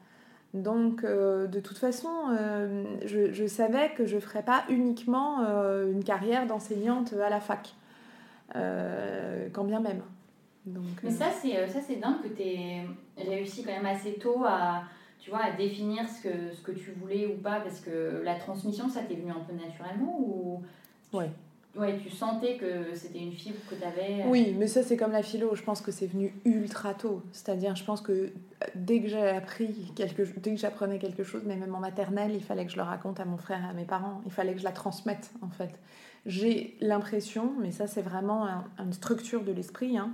Speaker 6: Donc, euh, de toute façon, euh, je, savais que je ne ferais pas uniquement euh, une carrière d'enseignante à la fac, quand bien même.
Speaker 5: Donc, Mais ça, c'est ça c'est dingue que tu aies réussi quand même assez tôt à, tu vois, à définir ce que, ce que tu voulais ou pas, parce que la transmission, ça t'est venu un peu naturellement ou...
Speaker 6: Ouais.
Speaker 5: Ouais, tu sentais que c'était une fibre que tu avais.
Speaker 6: Euh. Oui, mais ça c'est comme la philo, je pense que c'est venu ultra tôt. C'est-à-dire, je pense que euh, dès que j'ai appris quelque j'apprenais quelque chose, mais même en maternelle, il fallait que je le raconte à mon frère et à mes parents. Il fallait que je la transmette en fait. J'ai l'impression, mais ça c'est vraiment une structure de l'esprit, hein,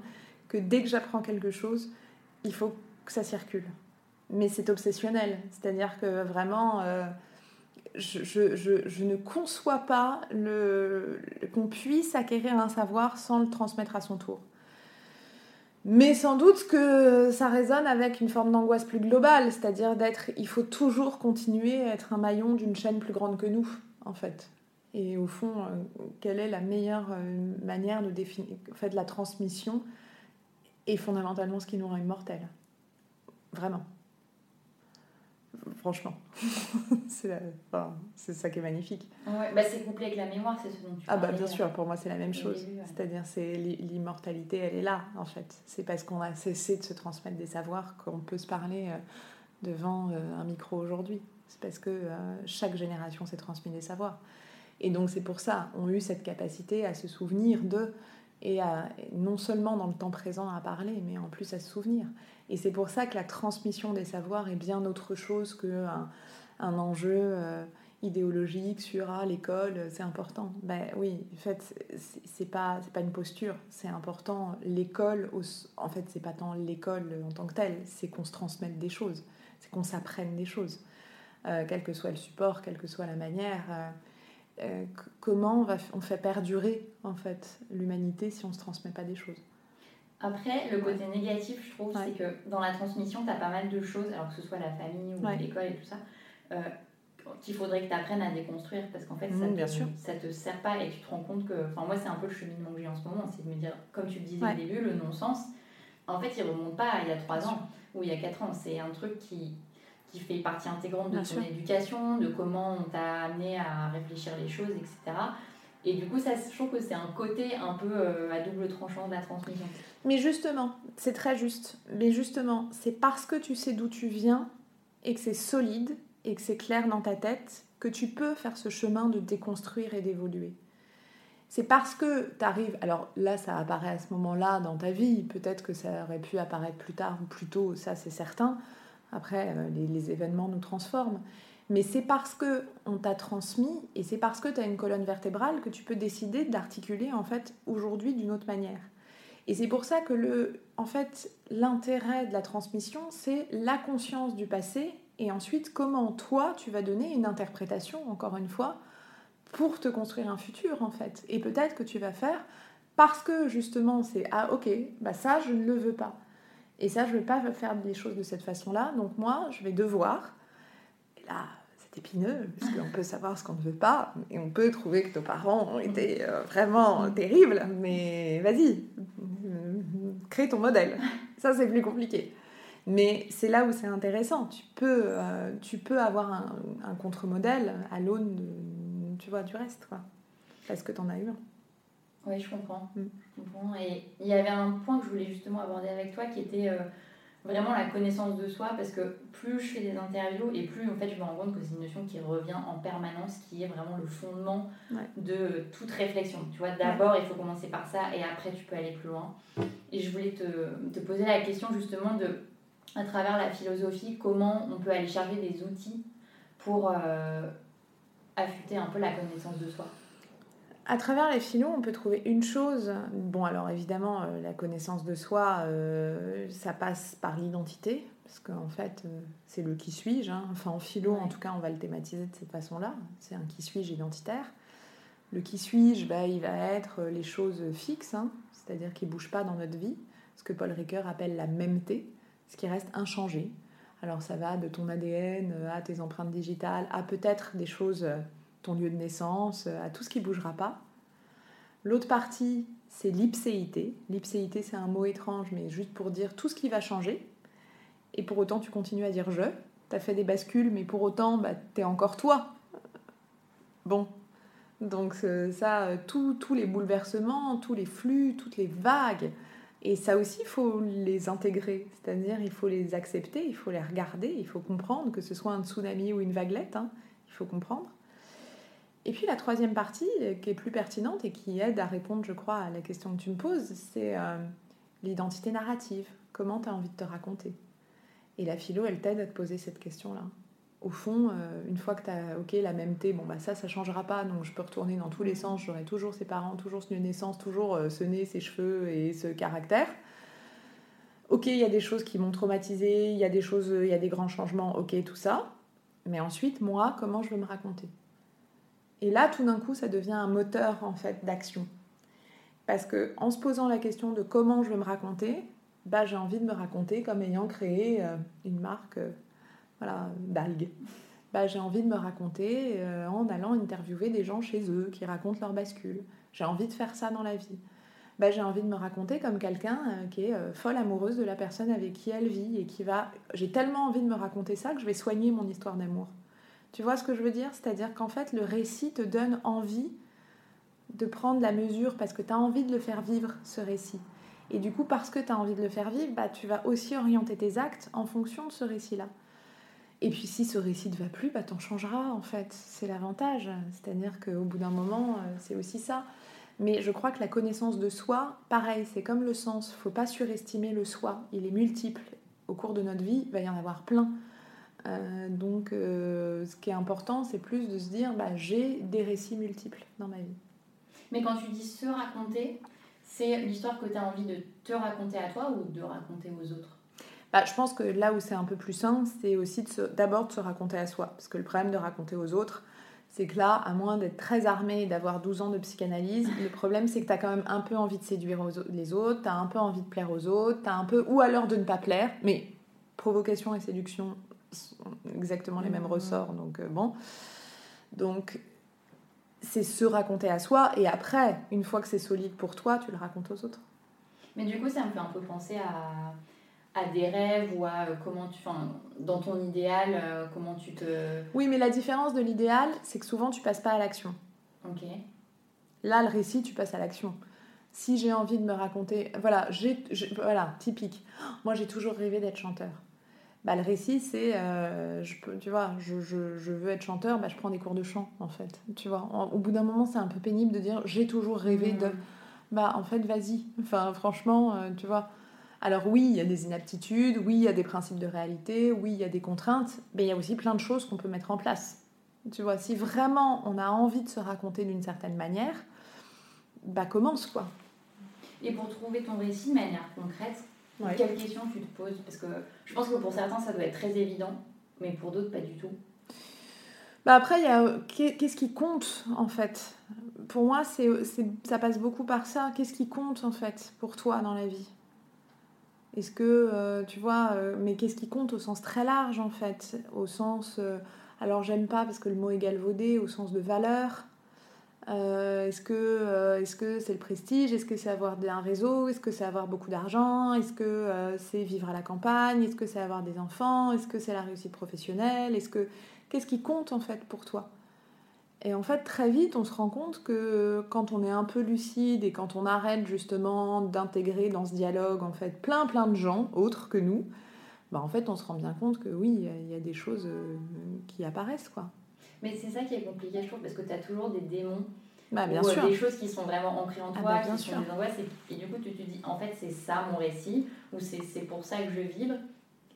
Speaker 6: que dès que j'apprends quelque chose, il faut que ça circule. Mais c'est obsessionnel, c'est-à-dire que vraiment. Euh, je, ne conçois pas qu'on puisse acquérir un savoir sans le transmettre à son tour. Mais sans doute que ça résonne avec une forme d'angoisse plus globale, c'est-à-dire d'être, il faut toujours continuer à être un maillon d'une chaîne plus grande que nous, en fait. Et au fond, euh, quelle est la meilleure euh, manière de définir, la transmission est fondamentalement ce qui nous rend immortels. Vraiment franchement. c'est ça qui est magnifique.
Speaker 5: Ouais, bah c'est couplé avec la mémoire, c'est ce dont tu
Speaker 6: Ah bah bien sûr, pour moi c'est la même chose. C'est-à-dire c'est l'immortalité, elle est là en fait. C'est parce qu'on a cessé de se transmettre des savoirs qu'on peut se parler euh, devant euh, un micro aujourd'hui. C'est parce que euh, chaque génération s'est transmis des savoirs. Et donc c'est pour ça, on a eu cette capacité à se souvenir de, et non seulement dans le temps présent à parler, mais en plus à se souvenir. Et c'est pour ça que la transmission des savoirs est bien autre chose qu'un un enjeu euh, idéologique sur ah, l'école, c'est important. Ben oui, en fait, c'est pas, pas une posture, c'est important. L'école, en fait, c'est pas tant l'école en tant que telle, c'est qu'on se transmette des choses, c'est qu'on s'apprenne des choses, euh, quel que soit le support, quelle que soit la manière. Euh, comment on, va, on fait perdurer en fait l'humanité si on ne se transmet pas des choses.
Speaker 5: Après, le côté négatif, je trouve, c'est que dans la transmission, tu as pas mal de choses, alors que ce soit la famille ou l'école et tout ça, euh, qu'il faudrait que tu apprennes à déconstruire parce qu'en fait, ça, ne ça te sert pas et tu te rends compte que. Enfin, moi, c'est un peu le cheminement que j'ai en ce moment, c'est de me dire, comme tu le disais au début, le non-sens, en fait, il remonte pas à il y a 3 ans ou il y a 4 ans. C'est un truc qui, qui fait partie intégrante de ton éducation, de comment on t'a amené à réfléchir les choses, etc. Et du coup, ça, je trouve que c'est un côté un peu euh, à double tranchant de la transmission.
Speaker 6: Mais justement, c'est très juste. Mais justement, c'est parce que tu sais d'où tu viens et que c'est solide et que c'est clair dans ta tête, que tu peux faire ce chemin de déconstruire et d'évoluer. C'est parce que tu arrives, alors là ça apparaît à ce moment-là dans ta vie, peut-être que ça aurait pu apparaître plus tard ou plus tôt, ça c'est certain, après euh, les, événements nous transforment, mais c'est parce que on t'a transmis et c'est parce que tu as une colonne vertébrale que tu peux décider d'articuler en fait aujourd'hui d'une autre manière. Et c'est pour ça que le, en fait, l'intérêt de la transmission, c'est la conscience du passé et ensuite comment toi tu vas donner une interprétation, encore une fois, pour te construire un futur en fait. Et peut-être que tu vas faire parce que justement c'est ah ok, bah ça je ne le veux pas. Et ça je ne veux pas faire des choses de cette façon-là. Donc moi je vais devoir. Là c'est épineux parce qu'on peut savoir ce qu'on ne veut pas et on peut trouver que nos parents ont été euh, vraiment terribles. Mais vas-y, crée ton modèle. Ça c'est plus compliqué. Mais c'est là où c'est intéressant. Tu peux, euh, avoir un, contre-modèle à l'aune du reste, quoi. Parce que t'en as eu un.
Speaker 5: Oui, je comprends. Mm. je comprends. Et il y avait un point que je voulais justement aborder avec toi qui était euh, vraiment la connaissance de soi parce que plus je fais des interviews et plus en fait je me rends compte que c'est une notion qui revient en permanence, qui est vraiment le fondement de toute réflexion. Tu vois, d'abord il faut commencer par ça et après tu peux aller plus loin. Et je voulais te, te poser la question justement de, à travers la philosophie, comment on peut aller charger des outils pour... Euh, affûter un peu la connaissance de soi
Speaker 6: à travers les filons, on peut trouver une chose. Bon, alors évidemment, euh, la connaissance de soi, euh, ça passe par l'identité, parce qu'en fait, euh, c'est le qui suis-je. Hein. Enfin, en philo, en tout cas, on va le thématiser de cette façon-là. C'est un qui suis-je identitaire. Le qui suis-je, bah, il va être les choses fixes, hein, c'est-à-dire qui ne bougent pas dans notre vie, ce que Paul Ricoeur appelle la mêmeté, ce qui reste inchangé. Alors ça va de ton ADN à tes empreintes digitales, à peut-être des choses, lieu de naissance, euh, à tout ce qui ne bougera pas. L'autre partie, c'est l'ipséité. L'ipséité, c'est un mot étrange, mais juste pour dire tout ce qui va changer. Et pour autant, tu continues à dire je. Tu as fait des bascules, mais pour autant, bah, tu es encore toi. Bon. Donc ça, tous les bouleversements, tous les flux, toutes les vagues, et ça aussi, il faut les intégrer, c'est-à-dire il faut les accepter, il faut les regarder, il faut comprendre que ce soit un tsunami ou une vaguelette, hein, il faut comprendre. Et puis la troisième partie, euh, qui est plus pertinente et qui aide à répondre, je crois, à la question que tu me poses, c'est euh, l'identité narrative. Comment tu as envie de te raconter? Et la philo, elle t'aide à te poser cette question-là au fond, euh, une fois que tu as ok la même T, bon bah ça ça changera pas, donc je peux retourner dans tous les sens, j'aurai toujours ses parents, toujours ce lieu de naissance, toujours ce nez, ses cheveux et ce caractère. Ok, il y a des choses qui m'ont traumatisé, il y a des choses, il y a des grands changements, ok tout ça. Mais ensuite, moi, comment je veux me raconter? Et là, tout d'un coup, ça devient un moteur en fait d'action. Parce que en se posant la question de comment je veux me raconter, bah j'ai envie de me raconter comme ayant créé euh, une marque voilà, d'algues. Bah, j'ai envie de me raconter euh, en allant interviewer des gens chez eux qui racontent leur bascule. J'ai envie de faire ça dans la vie. Bah, j'ai envie de me raconter comme quelqu'un euh, qui est euh, folle amoureuse de la personne avec qui elle vit et qui va... J'ai tellement envie de me raconter ça que je vais soigner mon histoire d'amour. Tu vois ce que je veux dire? C'est-à-dire qu'en fait, le récit te donne envie de prendre la mesure parce que tu as envie de le faire vivre, ce récit. Et du coup, parce que tu as envie de le faire vivre, bah, tu vas aussi orienter tes actes en fonction de ce récit-là. Et puis si ce récit ne va plus, bah, t'en changeras en fait. C'est l'avantage. C'est-à-dire qu'au bout d'un moment, euh, c'est aussi ça. Mais je crois que la connaissance de soi, pareil, c'est comme le sens. faut pas surestimer le soi. Il est multiple. Au cours de notre vie, il va y en avoir plein. Euh, donc euh, ce qui est important, c'est plus de se dire, bah, j'ai des récits multiples dans ma vie.
Speaker 5: Mais quand tu dis se raconter, c'est l'histoire que tu as envie de te raconter à toi ou de raconter aux autres?
Speaker 6: Bah, je pense que là où c'est un peu plus sain, c'est aussi d'abord de, se raconter à soi. Parce que le problème de raconter aux autres, c'est que là, à moins d'être très armé et d'avoir 12 ans de psychanalyse, le problème c'est que tu as quand même un peu envie de séduire les autres, tu as un peu envie de plaire aux autres, as un peu, ou alors de ne pas plaire, mais provocation et séduction exactement les mêmes mmh. ressorts, donc euh, bon. Donc c'est se raconter à soi, et après, une fois que c'est solide pour toi, tu le racontes aux autres.
Speaker 5: Mais du coup, ça me fait un peu penser à à des rêves ou à euh, comment tu. Enfin, dans ton idéal, euh, comment tu te.
Speaker 6: Oui, mais la différence de l'idéal, c'est que souvent tu passes pas à l'action.
Speaker 5: Ok.
Speaker 6: Là, le récit, tu passes à l'action. Si j'ai envie de me raconter. Voilà, j'ai, voilà typique. Moi, j'ai toujours rêvé d'être chanteur. Bah, le récit, c'est, euh, je peux, tu vois, je, je, je, veux être chanteur, bah, je prends des cours de chant, en fait. Tu vois, au bout d'un moment, c'est un peu pénible de dire, j'ai toujours rêvé de... Mmh. Bah, en fait, vas-y. Enfin, franchement, euh, tu vois. Alors oui, il y a des inaptitudes, oui, il y a des principes de réalité, oui, il y a des contraintes, mais il y a aussi plein de choses qu'on peut mettre en place. Tu vois, si vraiment on a envie de se raconter d'une certaine manière, bah commence, quoi.
Speaker 5: Et pour trouver ton récit de manière concrète, quelles questions tu te poses Parce que je pense que pour certains, ça doit être très évident, mais pour d'autres, pas du tout.
Speaker 6: Bah après, il y a qu'est-ce qui compte en fait? Pour moi, c'est, ça passe beaucoup par ça. Qu'est-ce qui compte en fait pour toi dans la vie? Est-ce que, euh, tu vois, euh, mais qu'est-ce qui compte au sens très large en fait? Au sens, euh, alors j'aime pas parce que le mot est galvaudé, au sens de valeur. Euh, est-ce que euh, est-ce que c'est le prestige? Est-ce que c'est avoir un réseau? Est-ce que c'est avoir beaucoup d'argent? Est-ce que euh, c'est vivre à la campagne? Est-ce que c'est avoir des enfants? Est-ce que c'est la réussite professionnelle? Est-ce que qu'est-ce qui compte en fait pour toi? Et en fait très vite on se rend compte que quand on est un peu lucide et quand on arrête justement d'intégrer dans ce dialogue en fait plein plein de gens autres que nous, bah en fait on se rend bien compte que oui il y a des choses qui apparaissent quoi.
Speaker 5: Mais c'est ça qui est compliqué, je trouve, parce que tu as toujours des démons.
Speaker 6: Bah, bien
Speaker 5: ou,
Speaker 6: euh,
Speaker 5: sûr. des choses qui sont vraiment ancrées en
Speaker 6: ah,
Speaker 5: toi,
Speaker 6: bah, bien
Speaker 5: qui
Speaker 6: sûr.
Speaker 5: sont des angoisses. Et, du coup, tu te dis, en fait, c'est ça mon récit, ou c'est pour ça que je vibre.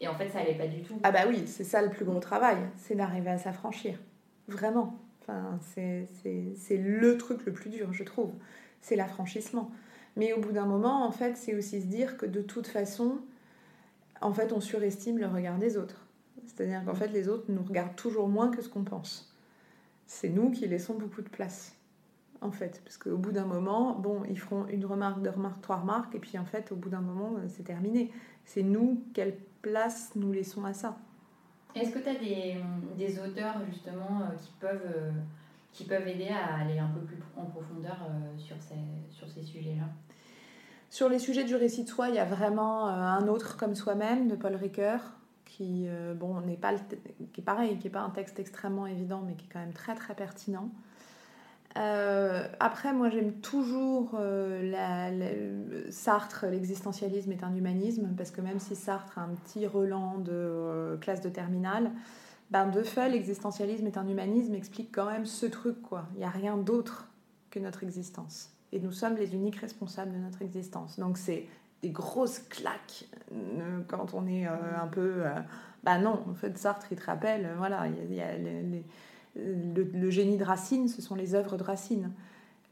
Speaker 5: Et en fait, ça n'allait pas du tout.
Speaker 6: Ah bah oui, c'est ça le plus gros travail, c'est d'arriver à s'affranchir. Vraiment. Enfin, c'est le truc le plus dur, je trouve. C'est l'affranchissement. Mais au bout d'un moment, en fait, c'est aussi se dire que de toute façon, en fait, on surestime le regard des autres. C'est-à-dire qu'en fait, les autres nous regardent toujours moins que ce qu'on pense c'est nous qui laissons beaucoup de place, en fait. Parce qu'au bout d'un moment, bon, ils feront une remarque, deux remarques, trois remarques, et puis en fait, au bout d'un moment, euh, c'est terminé. C'est nous, quelle place nous laissons à ça.
Speaker 5: Est-ce que tu as des, des, auteurs, justement, euh, qui peuvent, euh, qui peuvent aider à aller un peu plus en profondeur sur ces, sur ces sujets-là?
Speaker 6: Sur les sujets du récit de soi, il y a vraiment un autre comme soi-même, de Paul Ricoeur, qui, euh, bon, n'est pas qui est pareil, qui n'est pas un texte extrêmement évident, mais qui est quand même très très pertinent. Euh, après, moi j'aime toujours euh, Sartre, l'existentialisme est un humanisme, parce que même si Sartre a un petit relan de classe de terminale, ben, de fait, l'existentialisme est un humanisme explique quand même ce truc, quoi. Il n'y a rien d'autre que notre existence. Et nous sommes les uniques responsables de notre existence. Donc c'est des grosses claques euh, quand on est euh, un peu. Euh, bah non, en fait, Sartre, il te rappelle, voilà, il y a, le, génie de Racine, ce sont les œuvres de Racine.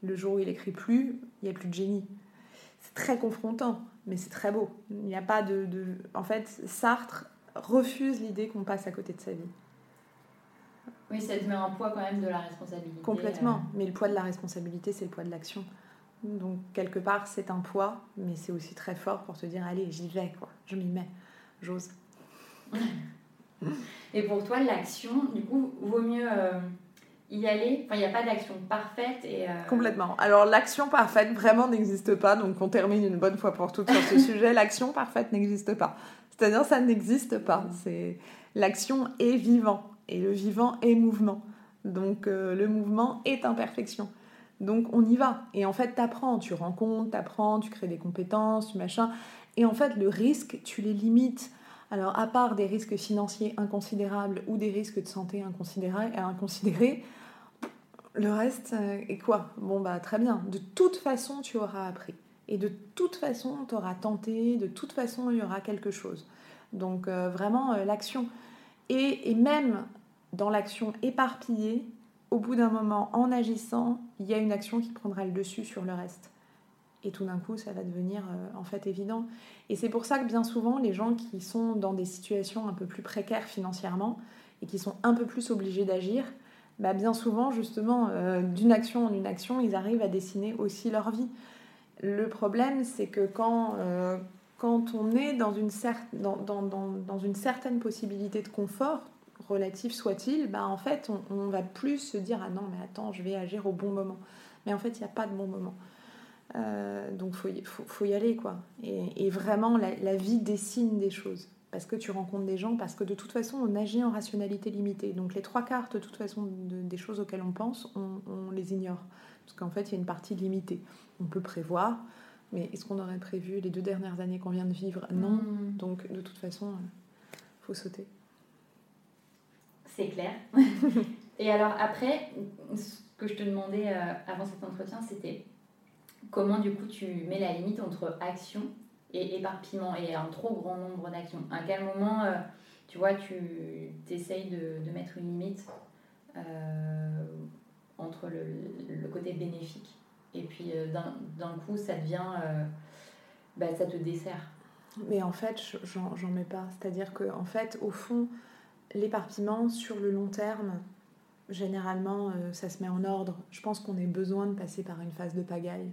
Speaker 6: Le jour où il écrit plus, il n'y a plus de génie. C'est très confrontant, mais c'est très beau. Il n'y a pas de, de, En fait, Sartre refuse l'idée qu'on passe à côté de sa vie.
Speaker 5: Oui, ça te met un poids quand même de la responsabilité.
Speaker 6: Complètement, mais le poids de la responsabilité, c'est le poids de l'action. Donc quelque part c'est un poids, mais c'est aussi très fort pour te dire allez j'y vais quoi, je m'y mets, j'ose.
Speaker 5: Et pour toi l'action, du coup, vaut mieux euh, y aller? Enfin il n'y a pas d'action parfaite et. Euh,
Speaker 6: Complètement. Alors l'action parfaite vraiment n'existe pas, donc on termine une bonne fois pour toutes sur ce sujet. L'action parfaite n'existe pas. C'est-à-dire ça n'existe pas. C'est l'action est vivant et le vivant est mouvement. Donc euh, le mouvement est imperfection. Donc on y va. Et en fait, t'apprends, tu rencontres, t'apprends, tu crées des compétences, tu machin. Et en fait, le risque, tu les limites. Alors, à part des risques financiers inconsidérables ou des risques de santé inconsidérés, le reste euh, est quoi? Bon, bah très bien. De toute façon, tu auras appris. Et de toute façon, tu auras tenté. De toute façon, il y aura quelque chose. Donc, euh, vraiment, euh, l'action. Et même dans l'action éparpillée, au bout d'un moment, en agissant, il y a une action qui prendra le dessus sur le reste. Et tout d'un coup, ça va devenir euh, en fait évident. Et c'est pour ça que bien souvent, les gens qui sont dans des situations un peu plus précaires financièrement et qui sont un peu plus obligés d'agir, bah bien souvent, justement, euh, d'une action en une action, ils arrivent à dessiner aussi leur vie. Le problème, c'est que quand, euh, on est dans une certaine possibilité de confort, relatif soit-il, bah en fait, on, va plus se dire Ah non, mais attends, je vais agir au bon moment. Mais en fait, il n'y a pas de bon moment. Euh, donc, il faut, faut, y aller, quoi. Et, vraiment, la, vie dessine des choses. Parce que tu rencontres des gens, parce que de toute façon, on agit en rationalité limitée. Donc, les trois quarts, de toute façon, des choses auxquelles on pense, on, les ignore. Parce qu'en fait, il y a une partie limitée. On peut prévoir, mais est-ce qu'on aurait prévu les deux dernières années qu'on vient de vivre? Non.
Speaker 5: Mm.
Speaker 6: Donc, de toute façon faut sauter.
Speaker 5: C'est clair. Et alors après, ce que je te demandais euh, avant cet entretien, c'était comment du coup tu mets la limite entre action et éparpillement et un trop grand nombre d'actions. À quel moment, euh, tu vois, tu essayes de, de, mettre une limite euh, entre le, le, côté bénéfique et puis d'un coup ça devient, bah, ça te dessert?
Speaker 6: Mais en fait, j'en mets pas. C'est-à-dire que en fait, au fond, l'éparpillement sur le long terme, généralement, euh, ça se met en ordre. Je pense qu'on ait besoin de passer par une phase de pagaille.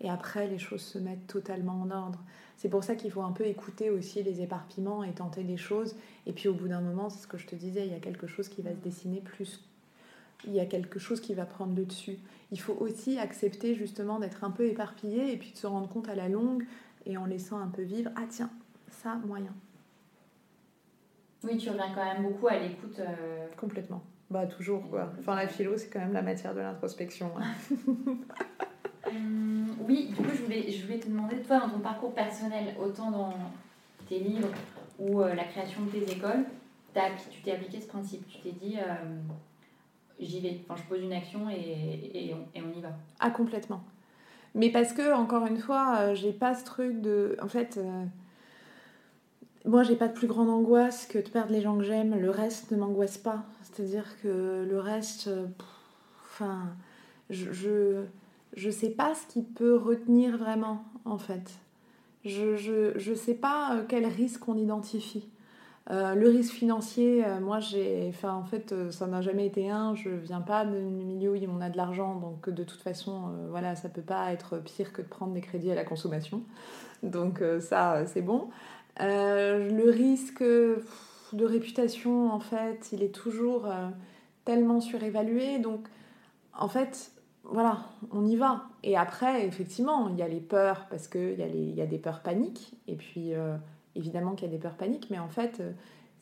Speaker 6: Et après, les choses se mettent totalement en ordre. C'est pour ça qu'il faut un peu écouter aussi les éparpillements et tenter des choses. Et puis au bout d'un moment, c'est ce que je te disais, il y a quelque chose qui va se dessiner plus. Il y a quelque chose qui va prendre le dessus. Il faut aussi accepter justement d'être un peu éparpillé et puis de se rendre compte à la longue et en laissant un peu vivre, ah tiens, ça, moyen.
Speaker 5: Oui, tu reviens quand même beaucoup à l'écoute. Euh,
Speaker 6: Complètement. Bah toujours quoi. Enfin la philo c'est quand même la matière de l'introspection.
Speaker 5: Hum, oui, du coup je voulais, je voulais te demander, toi dans ton parcours personnel, autant dans tes livres ou euh, la création de tes écoles, tu t'es appliqué ce principe. Tu t'es dit, euh, j'y vais. Enfin, je pose une action et, et, on, et, on, y va.
Speaker 6: Ah complètement. Mais parce que, encore une fois, j'ai pas ce truc de... En fait moi, j'ai pas de plus grande angoisse que de perdre les gens que j'aime. Le reste ne m'angoisse pas. C'est-à-dire que le reste, euh, enfin, je, je, sais pas ce qui peut retenir vraiment, en fait. Je, je, je sais pas euh, quel risque on identifie. Euh, le risque financier, moi, j'ai, en fait, ça n'a jamais été un. Je viens pas d'un milieu où on a de l'argent, donc de toute façon, voilà, ça peut pas être pire que de prendre des crédits à la consommation. Donc ça, c'est bon. Euh, le risque de réputation, en fait, il est toujours euh, tellement surévalué. Donc, en fait, voilà, on y va. Et après, effectivement, il y a les peurs, parce qu'il y, a y a des peurs paniques. Et puis, euh, évidemment qu'il y a des peurs paniques, mais en fait,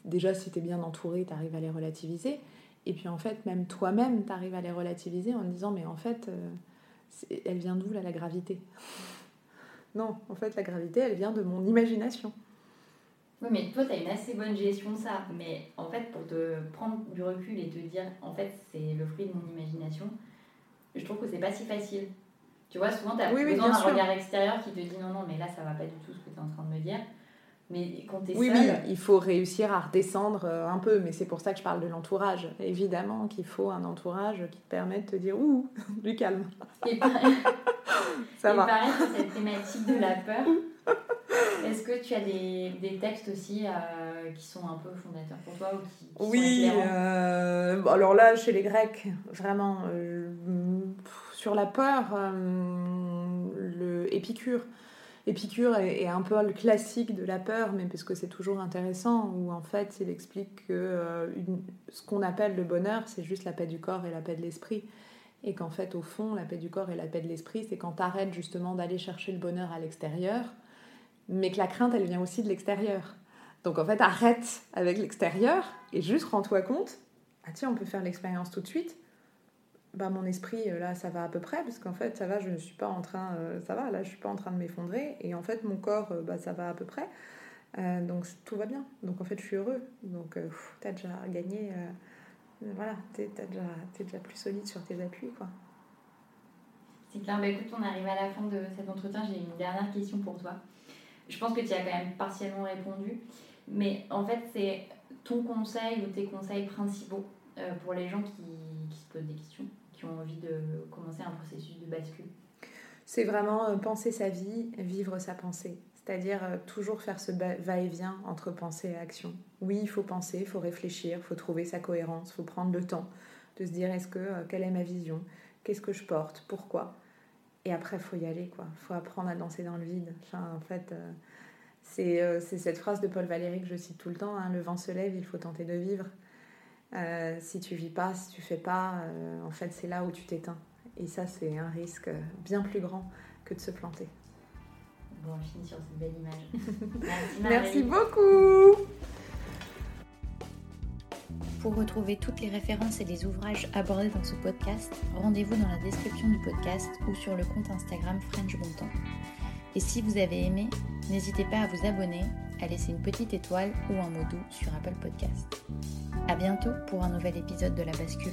Speaker 6: déjà, si tu es bien entouré, tu arrives à les relativiser. Et puis, en fait, même toi-même, tu arrives à les relativiser en disant, mais en fait, elle vient d'où, là, la gravité? Non, en fait, la gravité, elle vient de mon imagination.
Speaker 5: Oui, mais toi, tu as une assez bonne gestion de ça. Mais en fait, pour te prendre du recul et te dire, en fait, c'est le fruit de mon imagination, je trouve que c'est pas si facile. Tu vois, souvent, tu as besoin d'un regard extérieur qui te dit non, non, mais là, ça va pas du tout ce que tu es en train de me dire. Mais quand tu es
Speaker 6: oui, Oui, il faut réussir à redescendre euh, un peu, mais c'est pour ça que je parle de l'entourage. Évidemment qu'il faut un entourage qui te permette de te dire ouh, du calme.
Speaker 5: Et pareil, ça et pareil cette thématique de la peur. Est-ce que tu as des, des textes aussi euh, qui sont un peu fondateurs pour toi ou qui,
Speaker 6: Oui, euh, alors là, chez les Grecs, vraiment, euh, sur la peur, le Épicure. Épicure est, un peu le classique de la peur, mais parce que c'est toujours intéressant, où en fait il explique que ce qu'on appelle le bonheur, c'est juste la paix du corps et la paix de l'esprit. Et qu'en fait, au fond, la paix du corps et la paix de l'esprit, c'est quand tu arrêtes justement d'aller chercher le bonheur à l'extérieur, mais que la crainte, elle vient aussi de l'extérieur. Donc en fait, arrête avec l'extérieur et juste rends-toi compte, ah tiens, on peut faire l'expérience tout de suite. Bah mon esprit euh, là, ça va à peu près parce qu'en fait, ça va, je ne suis pas en train, euh, ça va, là, je suis pas en train de m'effondrer et en fait, mon corps, euh, bah ça va à peu près. donc tout va bien. Donc en fait, je suis heureux. Donc tu as déjà gagné, voilà, tu es, déjà, plus solide sur tes appuis quoi.
Speaker 5: C'est clair. Bah, écoute, on arrive à la fin de cet entretien. J'ai une dernière question pour toi. Je pense que tu as quand même partiellement répondu. Mais en fait, c'est ton conseil ou tes conseils principaux pour les gens qui, qui, se posent des questions, qui ont envie de commencer un processus de bascule
Speaker 6: C'est vraiment euh, penser sa vie, vivre sa pensée. C'est-à-dire euh, toujours faire ce va-et-vient entre pensée et action. Oui, il faut penser, il faut réfléchir, il faut trouver sa cohérence, il faut prendre le temps de se dire est-ce que quelle est ma vision, qu'est-ce que je porte, pourquoi? Et après, il faut y aller, quoi. Il faut apprendre à danser dans le vide. En fait, euh, euh, c'est cette phrase de Paul Valéry que je cite tout le temps hein, le vent se lève, il faut tenter de vivre. Euh, si tu vis pas, si tu fais pas, en fait, c'est là où tu t'éteins. Et ça, c'est un risque bien plus grand que de se planter.
Speaker 5: Bon, on finit sur cette belle image.
Speaker 6: Merci, Merci beaucoup.
Speaker 5: Pour retrouver toutes les références et les ouvrages abordés dans ce podcast, rendez-vous dans la description du podcast ou sur le compte Instagram French Bontemps. Et si vous avez aimé, n'hésitez pas à vous abonner, à laisser une petite étoile ou un mot doux sur Apple Podcast. À bientôt pour un nouvel épisode de La Bascule.